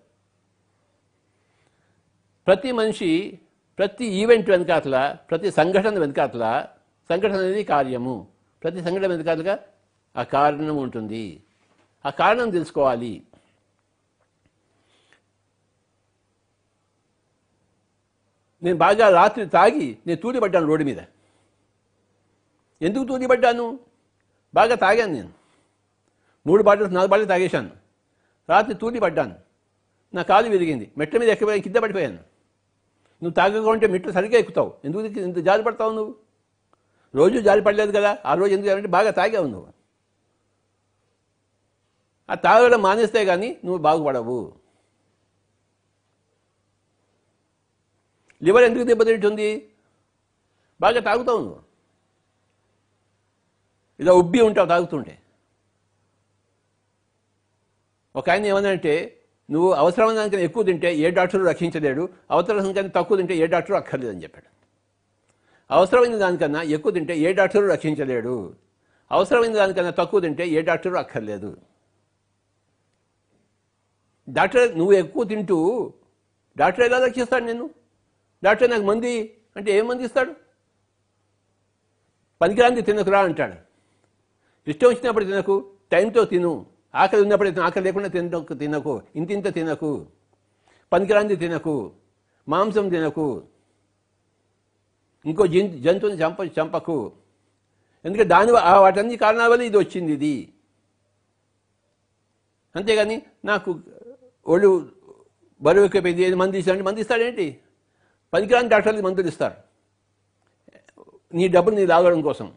A: ప్రతి మనిషి ప్రతి ఈవెంట్ వెనకాతల ప్రతి సంఘటన వెనకాతల సంఘటన అనేది కార్యము. ప్రతి సంఘటన వెనకాతలుగా ఆ కారణం ఉంటుంది. ఆ కారణం తెలుసుకోవాలి. నేను బాగా రాత్రి తాగి నేను తూలిపడ్డాను రోడ్డు మీద. ఎందుకు తూలిపడ్డాను బాగా తాగాను నేను. మూడు బాటిల్స్ నాలుగు బాటిల్స్ తాగేశాను. రాత్రి తూలిపడ్డాను నా కాలు విరిగింది. మెట్ల మీద ఎక్కిపోయి కింద పడిపోయాను. నువ్వు తాగకుంటే మెట్లు సరిగ్గా ఎక్కుతావు. ఎందుకు ఇంత జారి పడతావు నువ్వు? రోజు జారి పడలేదు కదా. ఆ రోజు ఎందుకు అంటే బాగా తాగావు నువ్వు. ఆ తాగడం మానేస్తే కానీ నువ్వు బాగుపడవు. లివర్ ఎందుకు దెబ్బతింటుంది? బాగా తాగుతావు నువ్వు. ఇలా ఉబ్బి ఉంటావు తాగుతుంటే ఒక ఆయన ఏమన్నంటే నువ్వు అవసరమైన దానికన్నా ఎక్కువ తింటే ఏ డాక్టరు రక్షించలేడు అవసరం కన్నా తక్కువ తింటే ఏ డాక్టరు అక్కర్లేదని చెప్పాడు. అవసరమైన దానికన్నా ఎక్కువ తింటే ఏ డాక్టరు రక్షించలేడు అవసరమైన దానికన్నా తక్కువ తింటే ఏ డాక్టరు అక్కర్లేదు. డాక్టర్ నువ్వు ఎక్కువ తింటూ డాక్టర్ ఎలా రక్షిస్తాడు నేను డాక్టర్ నాకు మంది అంటే ఏం మంది ఇస్తాడు? పనికిరాంది తినకురా అంటాడు. ఇష్టం వచ్చినప్పుడు తినకు టైంతో తిను. ఆకలి ఉన్నప్పుడు ఆకలి లేకుండా తినకు తినకు. ఇంత ఇంత తినకు. పనికిరాంది తినకు. మాంసం తినకు. ఇంకో జంతు జంతువుని చంప చంపకు. ఎందుకంటే దాని వాటన్ని కారణాల వల్ల ఇది వచ్చింది ఇది. అంతేగాని నాకు ఒళ్ళు బరువు ఎక్కిపోయింది ఏది మంది ఇస్తాడంటే మంది ఇస్తాడేంటి? పనికిరాని డాక్టర్లు మందులు ఇస్తారు. నీ డబ్బులు నీ లాగడం కోసం.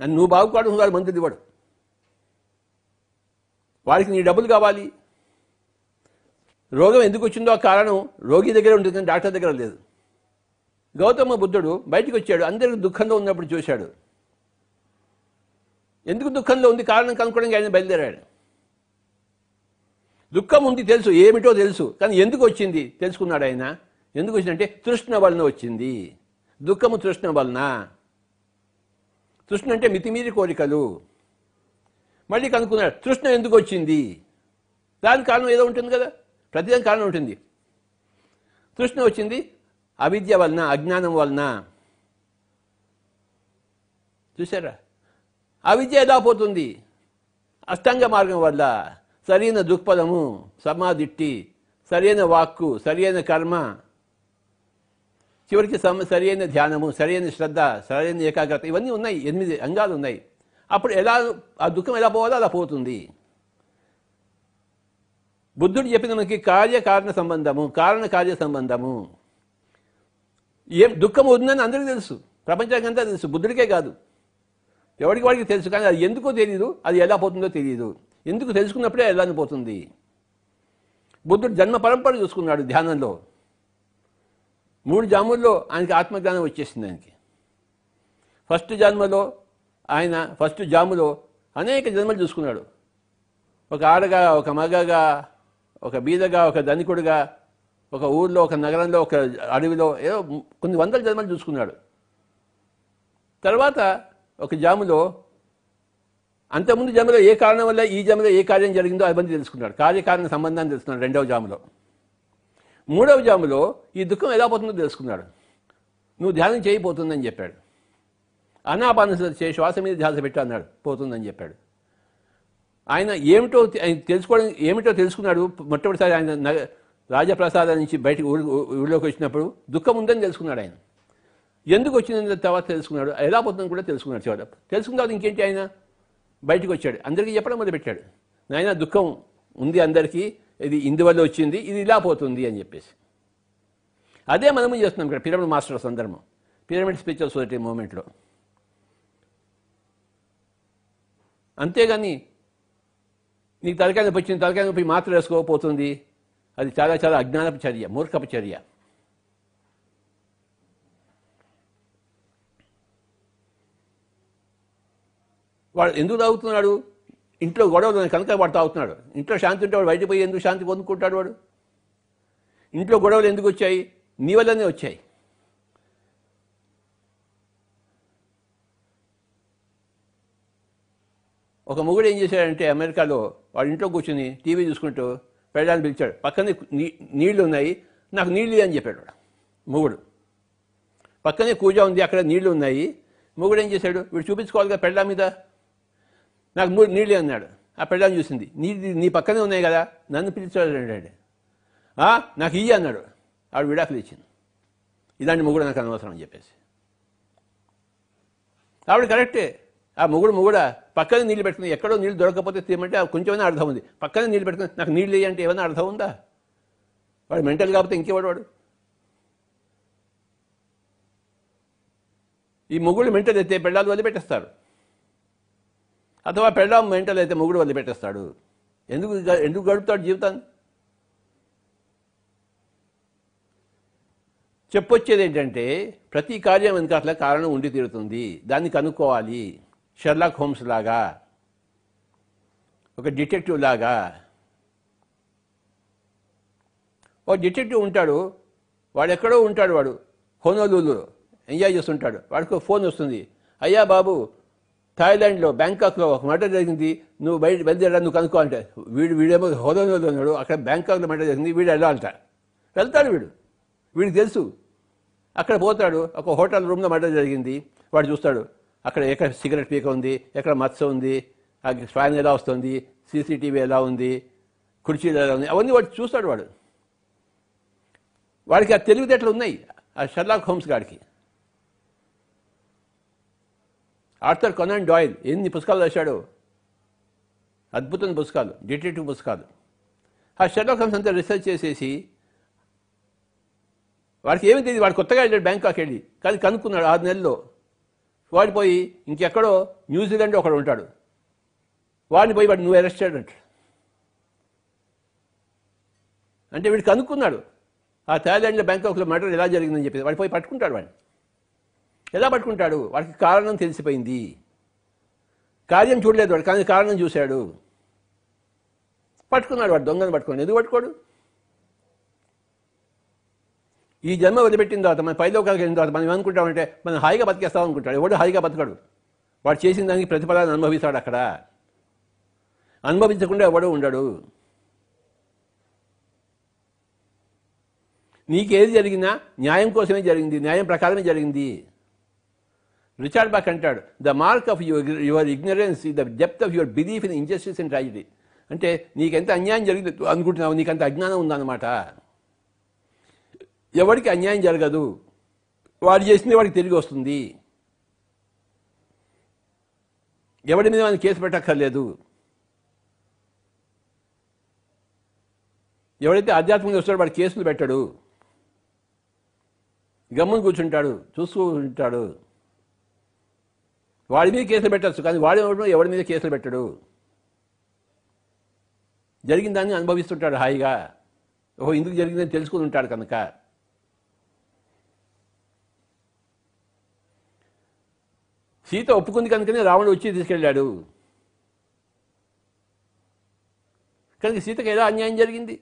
A: నన్ను నువ్వు బాగుపడడం వాడు మందులు ఇవ్వడు. వాడికి నీ డబ్బులు కావాలి. రోగం ఎందుకు వచ్చిందో ఆ కారణం రోగి దగ్గర ఉంటుంది కానీ డాక్టర్ దగ్గర లేదు. గౌతమ బుద్ధుడు బయటికి వచ్చాడు అందరికి దుఃఖంలో ఉన్నప్పుడు చూశాడు. ఎందుకు దుఃఖంలో ఉంది? కారణం కనుక్కోవడానికి ఆయన బయలుదేరాడు. దుఃఖం ఉంది తెలుసు ఏమిటో తెలుసు కానీ ఎందుకు వచ్చింది? తెలుసుకున్నాడు ఆయన. ఎందుకు వచ్చిందంటే తృష్ణ వలన వచ్చింది. దుఃఖము తృష్ణ వలన. తృష్ణ అంటే మితిమీరి కోరికలు. మళ్ళీ కనుక్కున్నాడు తృష్ణ ఎందుకు వచ్చింది దానికి కారణం ఏదో ఉంటుంది కదా? ప్రతిదానికి కారణం ఉంటుంది. తృష్ణ వచ్చింది అవిద్య వలన అజ్ఞానం వలన. చూసారా అవిద్య ఎలా పోతుంది? అష్టాంగ మార్గం వల్ల సరైన దృక్పథము సమాధిట్టి సరైన వాక్కు సరైన కర్మ చివరికి సరైన ధ్యానము సరైన శ్రద్ధ సరైన ఏకాగ్రత ఇవన్నీ ఉన్నాయి. ఎనిమిది అంగాలు ఉన్నాయి. అప్పుడు ఎలా ఆ దుఃఖం ఎలా పోవాలో అలా పోతుంది. బుద్ధుడు చెప్పిన మనకి కార్యకారణ సంబంధము కారణ కార్య సంబంధము. ఏం దుఃఖం ఉందని అందరికీ తెలుసు. ప్రపంచానికంతా తెలుసు. బుద్ధుడికే కాదు. ఎవరికి వాడికి తెలుసు? కానీ అది ఎందుకో తెలియదు అది ఎలా పోతుందో తెలియదు ఎందుకు తెలుసుకున్నప్పుడే ఎలా పోతుంది. బుద్ధుడు జన్మ పరంపర చూసుకున్నాడు ధ్యానంలో. మూడు జాముల్లో ఆయనకి ఆత్మజ్ఞానం వచ్చేసింది ఆయనకి. ఫస్ట్ జన్మలో ఆయన ఫస్ట్ జాములో అనేక జన్మలు చూసుకున్నాడు. ఒక ఆడగా ఒక మగగా ఒక బీదగా ఒక ధనికుడుగా ఒక ఊర్లో ఒక నగరంలో ఒక అడవిలో ఏదో కొన్ని వందల జన్మలు చూసుకున్నాడు. తర్వాత ఒక జాములో అంతకుముందు జన్మలో ఏ కారణం వల్ల ఈ జన్మలో ఏ కార్యం జరిగిందో అవన్నీ తెలుసుకున్నాడు. కార్యకారణ సంబంధాన్ని తెలుసుకున్నాడు రెండవ జాములో. మూడవ జాములో ఈ దుఃఖం ఎలా పోతుందో తెలుసుకున్నాడు. నువ్వు ధ్యానం చేయిపోతుందని చెప్పాడు. అనాపాన చేయి శ్వాస మీద ధ్యాస పెట్టు అన్నాడు. పోతుందని చెప్పాడు. ఆయన ఏమిటో ఆయన తెలుసుకోవడం ఏమిటో తెలుసుకున్నాడు. మొట్టమొదటిసారి ఆయన నగ నుంచి బయటకు ఊరి ఊళ్ళోకి వచ్చినప్పుడు దుఃఖం ఉందని తెలుసుకున్నాడు ఆయన. ఎందుకు వచ్చిందని తర్వాత తెలుసుకున్నాడు. ఎలా పోతుందని కూడా తెలుసుకున్నాడు చివరి తెలుసుకున్న తర్వాత ఇంకేంటి ఆయన? బయటకు వచ్చాడు. అందరికీ చెప్పడం మొదలుపెట్టాడు. నాయన దుఃఖం ఉంది అందరికీ. ఇది ఇందువల్ల వచ్చింది ఇది ఇలా పోతుంది అని చెప్పేసి. అదే మనము చేస్తున్నాం ఇక్కడ పిరమిడ్ మాస్టర్ సందర్భం పిరమిడ్ స్పిరిచువల్ సొసైటీ మూమెంట్లో. అంతేగాని నీకు తలకాయ నొప్పి వచ్చింది తలకాయ నొప్పి మాత్రం వేసుకోకపోతుంది. అది చాలా చాలా అజ్ఞానపు చర్య మూర్ఖపు చర్య. వాడు ఎందుకు తాగుతున్నాడు? ఇంట్లో గొడవలు ఉన్నాయి కనుక వాడు తాగుతున్నాడు. ఇంట్లో శాంతి ఉంటే వాడు బయటపోయి ఎందుకు శాంతి పొందుకుంటాడు వాడు? ఇంట్లో గొడవలు ఎందుకు వచ్చాయి? నీ వల్లనే వచ్చాయి. ఒక మొగుడు ఏం చేశాడంటే అమెరికాలో వాడు ఇంట్లో కూర్చుని టీవీ చూసుకుంటూ పెళ్ళాన్ని పిలిచాడు. పక్కనే నీ నీళ్ళు ఉన్నాయి నాకు నీళ్ళు అని చెప్పాడు వాడు. మొగుడు. పక్కనే కూజ ఉంది అక్కడ నీళ్ళు ఉన్నాయి. మొగుడు ఏం చేశాడు? వీడు చూపించుకోవాలిగా పెళ్ళా మీద? నాకు మూడు నీళ్ళు అన్నాడు. ఆ పెళ్ళాన్ని చూసింది. నీ నీ పక్కనే ఉన్నాయి కదా నన్ను పిలిచాడు నాకు ఇయ్యి అన్నాడు. ఆడు విడాకులు ఇచ్చింది. ఇలాంటి మొగుడు నాకు అనవసరం అని చెప్పేసి. ఆవిడ కరెక్టే. ఆ మొగుడు మొగుడ పక్కన నీళ్ళు పెట్టుకుని ఎక్కడో నీళ్ళు దొరకకపోతే తీయమంటే ఆ కొంచెమైనా అర్థం ఉంది. పక్కన నీళ్ళు పెట్టుకుని నాకు నీళ్ళు వేయంటే ఏమైనా అర్థం ఉందా? వాడు మెంటల్ కాకపోతే ఇంకేవాడు వాడు? ఈ మొగుడు మెంటల్ అయితే పెళ్ళాలు వదిలిపెట్టేస్తారు. అథవా పెళ్ళాం మెంటల్ అయితే మొగుడు వదిలిపెట్టేస్తాడు. ఎందుకు ఎందుకు గడుపుతాడు జీవితాన్ని చెప్పొచ్చేది ఏంటంటే ప్రతి కార్యం వెనుక అట్లా కారణం ఉండి తీరుతుంది. దాన్ని కనుక్కోవాలి. షెర్లాక్ హోమ్స్ లాగా. ఒక డిటెక్టివ్ లాగా. ఒక డిటెక్టివ్ ఉంటాడు. వాడు ఎక్కడో ఉంటాడు వాడు. హోనోలూలులో ఎంజాయ్ చేస్తుంటాడు. వాడికి ఫోన్ వస్తుంది. అయ్యా బాబు థాయిలాండ్లో బ్యాంకాక్లో ఒక మర్డర్ జరిగింది. నువ్వు బయట బయలుదేరా నువ్వు కనుక్కో అంటే. వీడు వీడేమో హోనోలూలో ఉన్నాడు. అక్కడ బ్యాంకాక్లో మర్డర్ జరిగింది. వీడు వెళ్ళాలంట వెళ్తాడు వీడు. వీడికి తెలుసు. అక్కడ పోతాడు. ఒక హోటల్ రూమ్లో మర్డర్ జరిగింది. వాడు చూస్తాడు. అక్కడ ఎక్కడ సిగరెట్ పీక ఉంది? ఎక్కడ మత్స ఉంది? ఆ ఫ్యాన్ ఎలా వస్తుంది? సీసీటీవీ ఎలా ఉంది? కుర్చీలు ఎలా ఉంది అవన్నీ వాడు చూస్తాడు వాడు. వాడికి ఆ తెలివితేటలు ఉన్నాయి. ఆ షర్లాక్ హోమ్స్ గాడికి. ఆర్థర్ కొనాన్ డాయిల్ ఎన్ని పుస్తకాలు రాశాడు? అద్భుతమైన పుస్తకాలు డిటెక్టివ్ పుస్తకాలు. ఆ షర్లాక్ హోమ్స్ అంతా రీసెర్చ్ చేసేసి వాడికి ఏమి తెలియదు వాడు కొత్తగా వెళ్ళాడు బ్యాంకాక్ వెళ్ళి. కానీ కనుక్కున్నాడు ఆరు నెలల్లో. వాడు పోయి ఇంకెక్కడో న్యూజిలాండ్ ఒకడు ఉంటాడు. వాడిని పోయి వాడు నువ్వు అరెస్ట్ చేయడంట. అంటే వీడు కనుక్కున్నాడు. ఆ థాయిలాండ్లో బ్యాంకాక్లో మర్డర్ ఎలా జరిగిందని చెప్పి వాడు పోయి పట్టుకుంటాడు వాడిని. ఎలా పట్టుకుంటాడు? వాడికి కారణం తెలిసిపోయింది. కార్యం చూడలేదు వాడు కానీ కారణం చూశాడు. పట్టుకున్నాడు వాడు దొంగను పట్టుకోండి ఎందుకు పట్టుకోడు? ఈ జన్మ వదిలిపెట్టిన తర్వాత మన పైలోకాలకు వెళ్ళిన తర్వాత మనం ఏమనుకుంటామంటే మనం హాయిగా బతికేస్తాం అనుకుంటాడు. ఎవడు హాయిగా బతకడు? వాడు చేసిన దానికి ప్రతిఫలాన్ని అనుభవిస్తాడు అక్కడ. అనుభవించకుండా ఎవడో ఉండడు. నీకేది జరిగినా న్యాయం కోసమే జరిగింది న్యాయం ప్రకారమే జరిగింది. రిచార్డ్ బాక్ అంటాడు the mark of your your ignorance the depth of your belief in injustice and tragedy అంటే నీకెంత అన్యాయం జరిగింది అనుకుంటున్నావు నీకంత అజ్ఞానం ఉందన్నమాట. ఎవరికి అన్యాయం జరగదు వాడు చేసింది వాడికి తిరిగి వస్తుంది. ఎవడి మీద మనం కేసు పెట్టక్కర్లేదు. ఎవడైతే ఆధ్యాత్మికంగా వస్తాడో వాడు కేసులు పెట్టడు. గమ్మున కూర్చుంటాడు చూస్తూ ఉంటాడు. వాడి మీద కేసులు పెట్టచ్చు కానీ వాడి ఎవడి? మీద కేసులు పెట్టడు. జరిగిన దాన్ని అనుభవిస్తుంటాడు హాయిగా. ఓహో ఇందుకు జరిగిందని తెలుసుకుని ఉంటాడు కనుక. సీత ఒప్పుకుంది కనుకనే రావణుడు వచ్చి తీసుకెళ్ళాడు. కనుక సీతకు ఎలా అన్యాయం జరిగింది.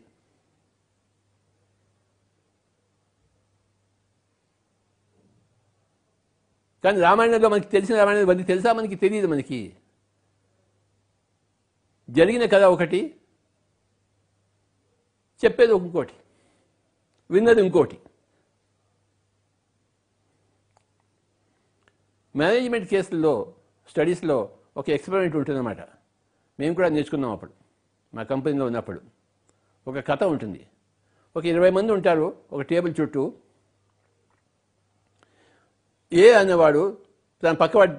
A: కానీ రామాయణంలో మనకి తెలిసిన రామాయణం మనకి తెలుసా? మనకి తెలియదు మనకి. జరిగిన కథ ఒకటి చెప్పేది ఇంకోటి విన్నది ఇంకోటి. మేనేజ్మెంట్ కేసుల్లో స్టడీస్లో ఒక ఎక్స్పెరిమెంట్ ఉంటుందన్నమాట. మేము కూడా నేర్చుకున్నాం అప్పుడు. మా కంపెనీలో ఉన్నప్పుడు. ఒక కథ ఉంటుంది. ఒక ఇరవై మంది ఉంటారు ఒక టేబుల్ చుట్టూ. ఏ అనేవాడు తన పక్కవాడి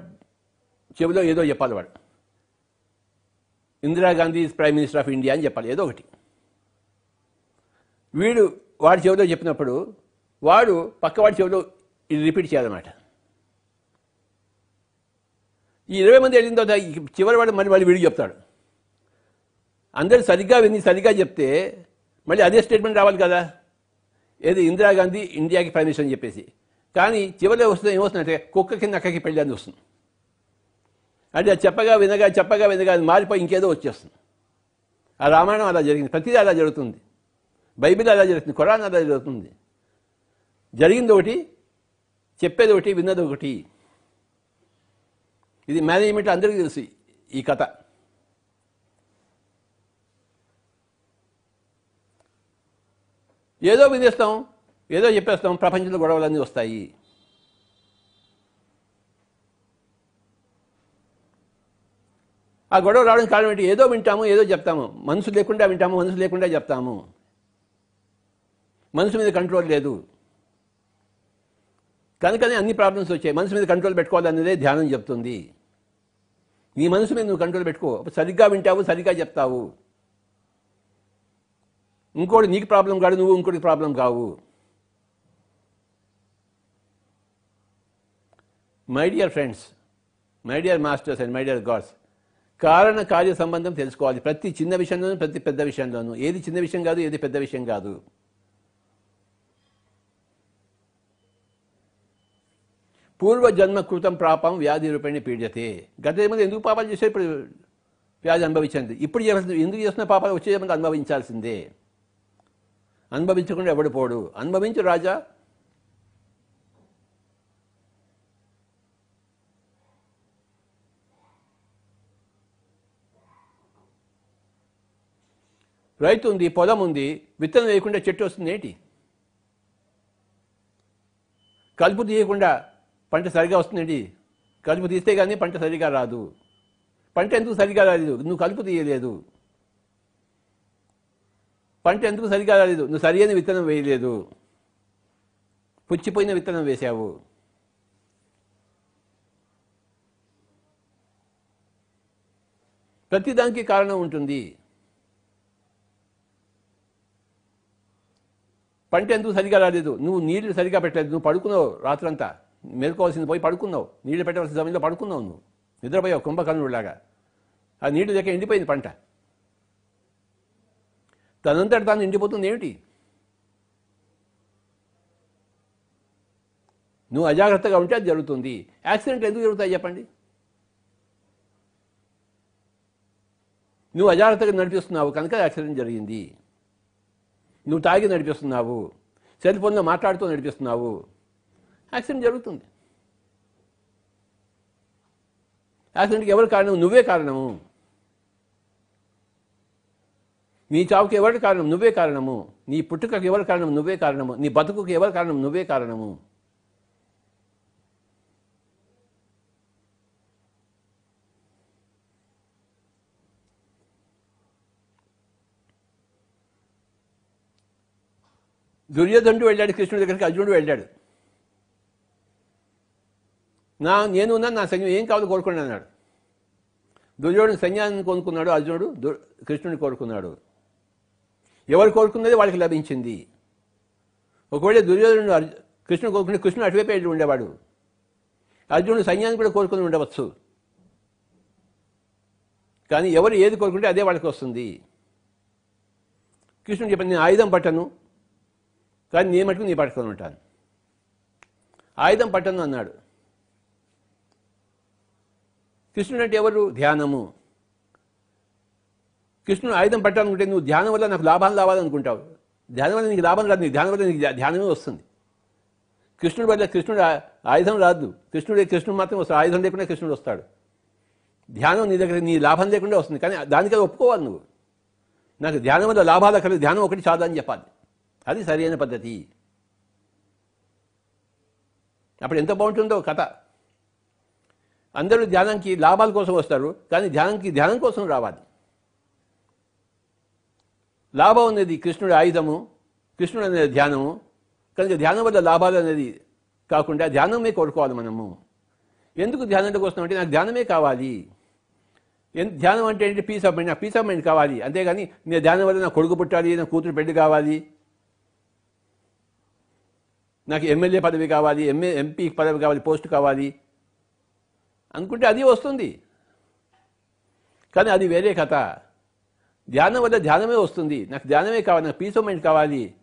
A: చెవిలో ఏదో చెప్పాలి వాడు. Indira Gandhi is prime minister of India అని చెప్పాలి ఏదో ఒకటి. వీడు వాడి చెవిలో చెప్పినప్పుడు వాడు పక్కవాడి చెవిలో ఇది రిపీట్ చేయాలన్నమాట. ఈ ఇరవై మంది వెళ్ళిన తర్వాత చివరి వాడు మళ్ళీ మళ్ళీ వీడికి చెప్తాడు. అందరు సరిగ్గా విని సరిగ్గా చెప్తే మళ్ళీ అదే స్టేట్మెంట్ రావాలి కదా. ఏది ఇందిరాగాంధీ ఇండియాకి ప్రైమ్ మినిస్టర్ అని చెప్పేసి. కానీ చివరిలో వస్తుంది ఏమవుతుందంటే కుక్క కింద అక్కకి పెళ్ళి అని వస్తుంది. అంటే అది చెప్పగా వినగా చెప్పగా వినగా అది మారిపోయి ఇంకేదో వచ్చేస్తుంది. ఆ రామాయణం అలా జరిగింది. ప్రతిదీ అలా జరుగుతుంది. బైబిల్ అలా జరుగుతుంది. ఖురాన్ అలా జరుగుతుంది. జరిగింది ఒకటి చెప్పేది ఒకటి విన్నది ఒకటి. ఇది మేనేజ్మెంట్ అందరికీ తెలుసు ఈ కథ. ఏదో వినేస్తాం ఏదో చెప్పేస్తాం ప్రపంచంలో గొడవలన్నీ వస్తాయి. ఆ గొడవ రావడానికి కారణం ఏంటి? ఏదో వింటాము ఏదో చెప్తాము. మనసు లేకుండా వింటాము మనసు లేకుండా చెప్తాము. మనసు మీద కంట్రోల్ లేదు. కనుకనే అన్ని ప్రాబ్లమ్స్ వచ్చాయి. మనసు మీద కంట్రోల్ పెట్టుకోవాలన్నదే ధ్యానం చెప్తుంది. నీ మనసు మీద నువ్వు కంట్రోల్ పెట్టుకో. సరిగ్గా వింటావు సరిగ్గా చెప్తావు. ఇంకోటి నీకు ప్రాబ్లం కాదు నువ్వు ఇంకోటి ప్రాబ్లం కావు. My dear friends my dear masters and my dear gods కారణ కార్య సంబంధం తెలుసుకోవాలి. ప్రతి చిన్న విషయంలోనూ ప్రతి పెద్ద విషయంలోనూ. ఏది చిన్న విషయం కాదు ఏది పెద్ద విషయం కాదు. పూర్వజన్మ కృతం పాపం వ్యాధి రూపేణ పీడ్యతే. గత జన్మలో ఎందుకు పాపాలు చేసే ఇప్పుడు వ్యాధి అనుభవించింది ఇప్పుడు చేయాల్సింది ఎందుకు చేస్తున్న పాపాలు వచ్చే అనుభవించాల్సిందే. అనుభవించకుండా ఎవడు పోడు? అనుభవించు రాజా. రైతు ఉంది పొలం ఉంది విత్తనం వేయకుండా చెట్టు వస్తుంది ఏంటి? కలుపు తీయకుండా పంట సరిగా వస్తుందండి కలుపు తీస్తే కానీ పంట సరిగా రాదు. పంట ఎందుకు సరిగా రాలేదు? నువ్వు కలుపు తీయలేదు. పంట ఎందుకు సరిగా రాలేదు? నువ్వు సరి అయిన విత్తనం వేయలేదు. పుచ్చిపోయిన విత్తనం వేశావు. ప్రతిదానికి కారణం ఉంటుంది. పంట ఎందుకు సరిగా రాలేదు? నువ్వు నీళ్ళు సరిగా పెట్టలేదు. నువ్వు పడుకున్నావు రాత్రంతా. మేలుకోవాల్సింది పోయి పడుకున్నావు. నీళ్ళు పెట్టవలసిన సమయంలో పడుకున్నావు నువ్వు. నిద్రపోయావు కుంభకర్ణుడిలాగా. ఆ నీళ్ళు దగ్గర ఎండిపోయింది పంట. తనంతట తాను ఎండిపోతుంది ఏమిటి? నువ్వు అజాగ్రత్తగా ఉంటే అది జరుగుతుంది. యాక్సిడెంట్ ఎందుకు జరుగుతాయి చెప్పండి? నువ్వు అజాగ్రత్తగా నడిపిస్తున్నావు కనుక యాక్సిడెంట్ జరిగింది. నువ్వు తాగి నడిపిస్తున్నావు. సెల్ ఫోన్లో మాట్లాడుతూ నడిపిస్తున్నావు. యాక్సిడెంట్ జరుగుతుంది. యాక్సిడెంట్కి ఎవరు కారణం? నువ్వే కారణము. నీ చావుకి ఎవరి కారణం? నువ్వే కారణము. నీ పుట్టుకకి ఎవరి కారణం? నువ్వే కారణము. నీ బతుకుకి ఎవరి కారణం? నువ్వే కారణము. దుర్యోధనుడు వెళ్ళాడు కృష్ణుడి దగ్గరికి అర్జునుడు వెళ్ళాడు. నా నేను ఉన్నాను నా సైన్యం ఏం కావాలో కోరుకోండి అన్నాడు. దుర్యోధనుడు సైన్యాన్ని కోరుకున్నాడు అర్జునుడు కృష్ణుడిని కోరుకున్నాడు. ఎవరు కోరుకున్నది వాళ్ళకి లభించింది. ఒకవేళ దుర్యోధనుడు కృష్ణుడు కోరుకునే కృష్ణుడు అటువైపు వెళ్ళి ఉండేవాడు. అర్జునుడు సైన్యాన్ని కూడా కోరుకుని ఉండవచ్చు. కానీ ఎవరు ఏది కోరుకుంటే అదే వాళ్ళకి వస్తుంది. కృష్ణుడు చెప్పాను నేను ఆయుధం పట్టను కానీ నేను మటుకు నీ పట్టుకొని ఉంటాను. ఆయుధం పట్టను అన్నాడు. కృష్ణుడు అంటే ఎవరు? ధ్యానము. కృష్ణుడు ఆయుధం పట్టాలనుకుంటే నువ్వు ధ్యానం వల్ల నాకు లాభాలు రావాలనుకుంటావు ధ్యానం వల్ల నీకు లాభం రాదు నీ ధ్యానం వల్ల నీకు ధ్యానమే వస్తుంది. కృష్ణుడు వల్ల కృష్ణుడు ఆయుధం రాదు. కృష్ణుడే కృష్ణుడు మాత్రం వస్తాడు. ఆయుధం లేకుండా కృష్ణుడు వస్తాడు. ధ్యానం నీ దగ్గర నీ లాభం లేకుండా వస్తుంది. కానీ దానికది ఒప్పుకోవాలి నువ్వు. నాకు ధ్యానం వల్ల లాభాలు కలిగి ధ్యానం ఒకటి చాలు అని చెప్పాలి. అది సరైన పద్ధతి. అప్పుడు ఎంత బాగుంటుందో కథ. అందరూ ధ్యానానికి లాభాల కోసం వస్తారు కానీ ధ్యానానికి ధ్యానం కోసం రావాలి. లాభం అనేది కృష్ణుడి ఆయుధము కృష్ణుడు అనేది ధ్యానము కనుక ధ్యానం వల్ల లాభాలు అనేది కాకుండా ధ్యానమే కోరుకోవాలి మనము. ఎందుకు ధ్యానంలోకి వస్తున్నాం అంటే నాకు ధ్యానమే కావాలి. ఎంత ధ్యానం అంటే ఏంటి? పీస్ ఆఫ్ మైండ్ నాకు పీస్ ఆఫ్ మైండ్ కావాలి. అంతేగాని నేను ధ్యానం వల్ల నా కొడుకు పుట్టాలి నా కూతురు పెళ్ళి కావాలి. నాకు ఎమ్మెల్యే పదవి కావాలి ఎంఏ ఎంపీ పదవి కావాలి పోస్ట్ కావాలి. అనుకుంటే అది వస్తుంది. కానీ అది వేరే కథ. ధ్యానం వల్ల ధ్యానమే వస్తుంది. నాకు ధ్యానమే కావాలి నాకు పీస్ ఆఫ్ మైండ్ కావాలి.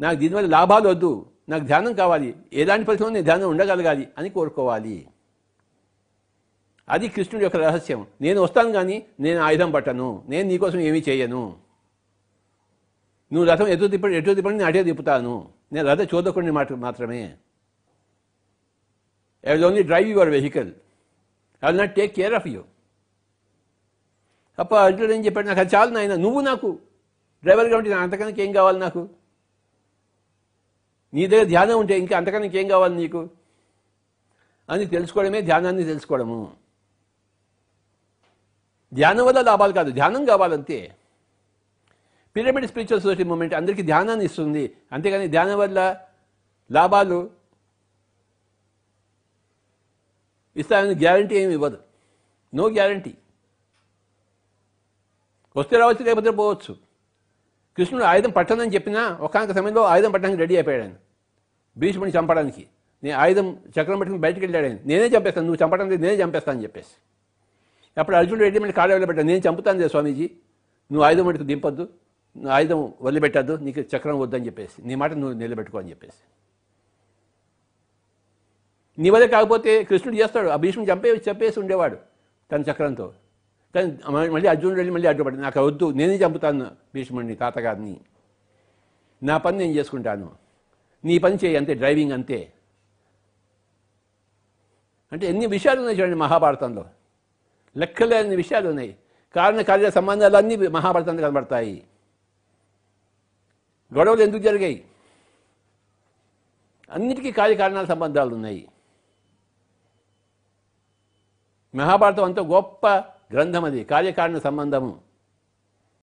A: నాకు దీనివల్ల లాభాలు వద్దు. నాకు ధ్యానం కావాలి. ఎలాంటి పరిస్థితుల్లో నేను ధ్యానం ఉండగలగాలి అని కోరుకోవాలి. అది కృష్ణుడి యొక్క రహస్యం. నేను వస్తాను కానీ నేను ఆయుధం పట్టను. నేను నీకోసం ఏమీ చేయను. నువ్వు రథం ఎటు తిప్ప ఎటు తిప్పని నేను అటే తిప్పుతాను. నేను రథ చూదకుండా మాట మాత్రమే. I will only drive your vehicle I will not take care of you అప్ప అర్జునుడు ఏం చెప్పాడు? నాకు అది చాలు నాయన నువ్వు నాకు డ్రైవర్గా ఉంటే అంతకన్నా ఏం కావాలి నాకు? నీ దగ్గర ధ్యానం ఉంటే ఇంకా అంతకన్నా ఏం కావాలి నీకు? అని తెలుసుకోవడమే ధ్యానాన్ని తెలుసుకోవడము. ధ్యానం వల్ల లాభాలు కాదు ధ్యానం కావాలంతే. పిరమిడ్ స్పిరిచువల్ సొసైటీ మూమెంట్ అందరికీ ధ్యానాన్ని ఇస్తుంది. అంతేగాని ధ్యానం వల్ల లాభాలు ఇస్తానని గ్యారంటీ ఏమి ఇవ్వదు. నో గ్యారంటీ వస్తే రావచ్చు లేకపోతే పోవచ్చు. కృష్ణుడు ఆయుధం పట్టనని చెప్పినా ఒకనొక సమయంలో ఆయుధం పట్టడానికి రెడీ అయిపోయాడు ఆయన. భీష్ముడిని చంపడానికి. నేను ఆయుధం చక్రం పెట్టుకుని బయటకు వెళ్ళాడు ఆయన. నేనే చంపేస్తాను నువ్వు చంపడం లేదు నేనే చంపేస్తాను అని చెప్పేసి. అప్పుడు అర్జునుడు రెడ్డి మళ్ళీ కాళ్ళు వదిలిపెట్టాను నేను చంపుతాను లేదు స్వామీజీ. నువ్వు ఆయుధం మటుకు దింపొద్దు. ఆయుధం వదిలిపెట్టద్దు నీకు చక్రం వద్దని చెప్పేసి. నీ మాట నువ్వు నిలబెట్టుకో అని చెప్పేసి. నీ వల్ల కాకపోతే కృష్ణుడు చేస్తాడు. ఆ భీష్ముడు చంపే చెప్పేసి ఉండేవాడు తన చక్రంతో. కానీ మళ్ళీ అర్జునుడు వెళ్ళి మళ్ళీ అడ్డుపడి నాకు వద్దు నేనే చంపుతాను భీష్ముడిని తాతగారిని. నా పని నేను చేసుకుంటాను. నీ పని చేయి అంతే డ్రైవింగ్ అంతే. అంటే ఎన్ని విషయాలు ఉన్నాయి చూడండి మహాభారతంలో. లెక్కలేని విషయాలు ఉన్నాయి. కారణ కార్య సంబంధాలు అన్నీ మహాభారతంలో కనబడతాయి. గొడవలు ఎందుకు జరిగాయి? అన్నిటికీ కార్యకారణాల సంబంధాలు ఉన్నాయి. మహాభారతం అంత గొప్ప గ్రంథం అది కార్యకారణ సంబంధము.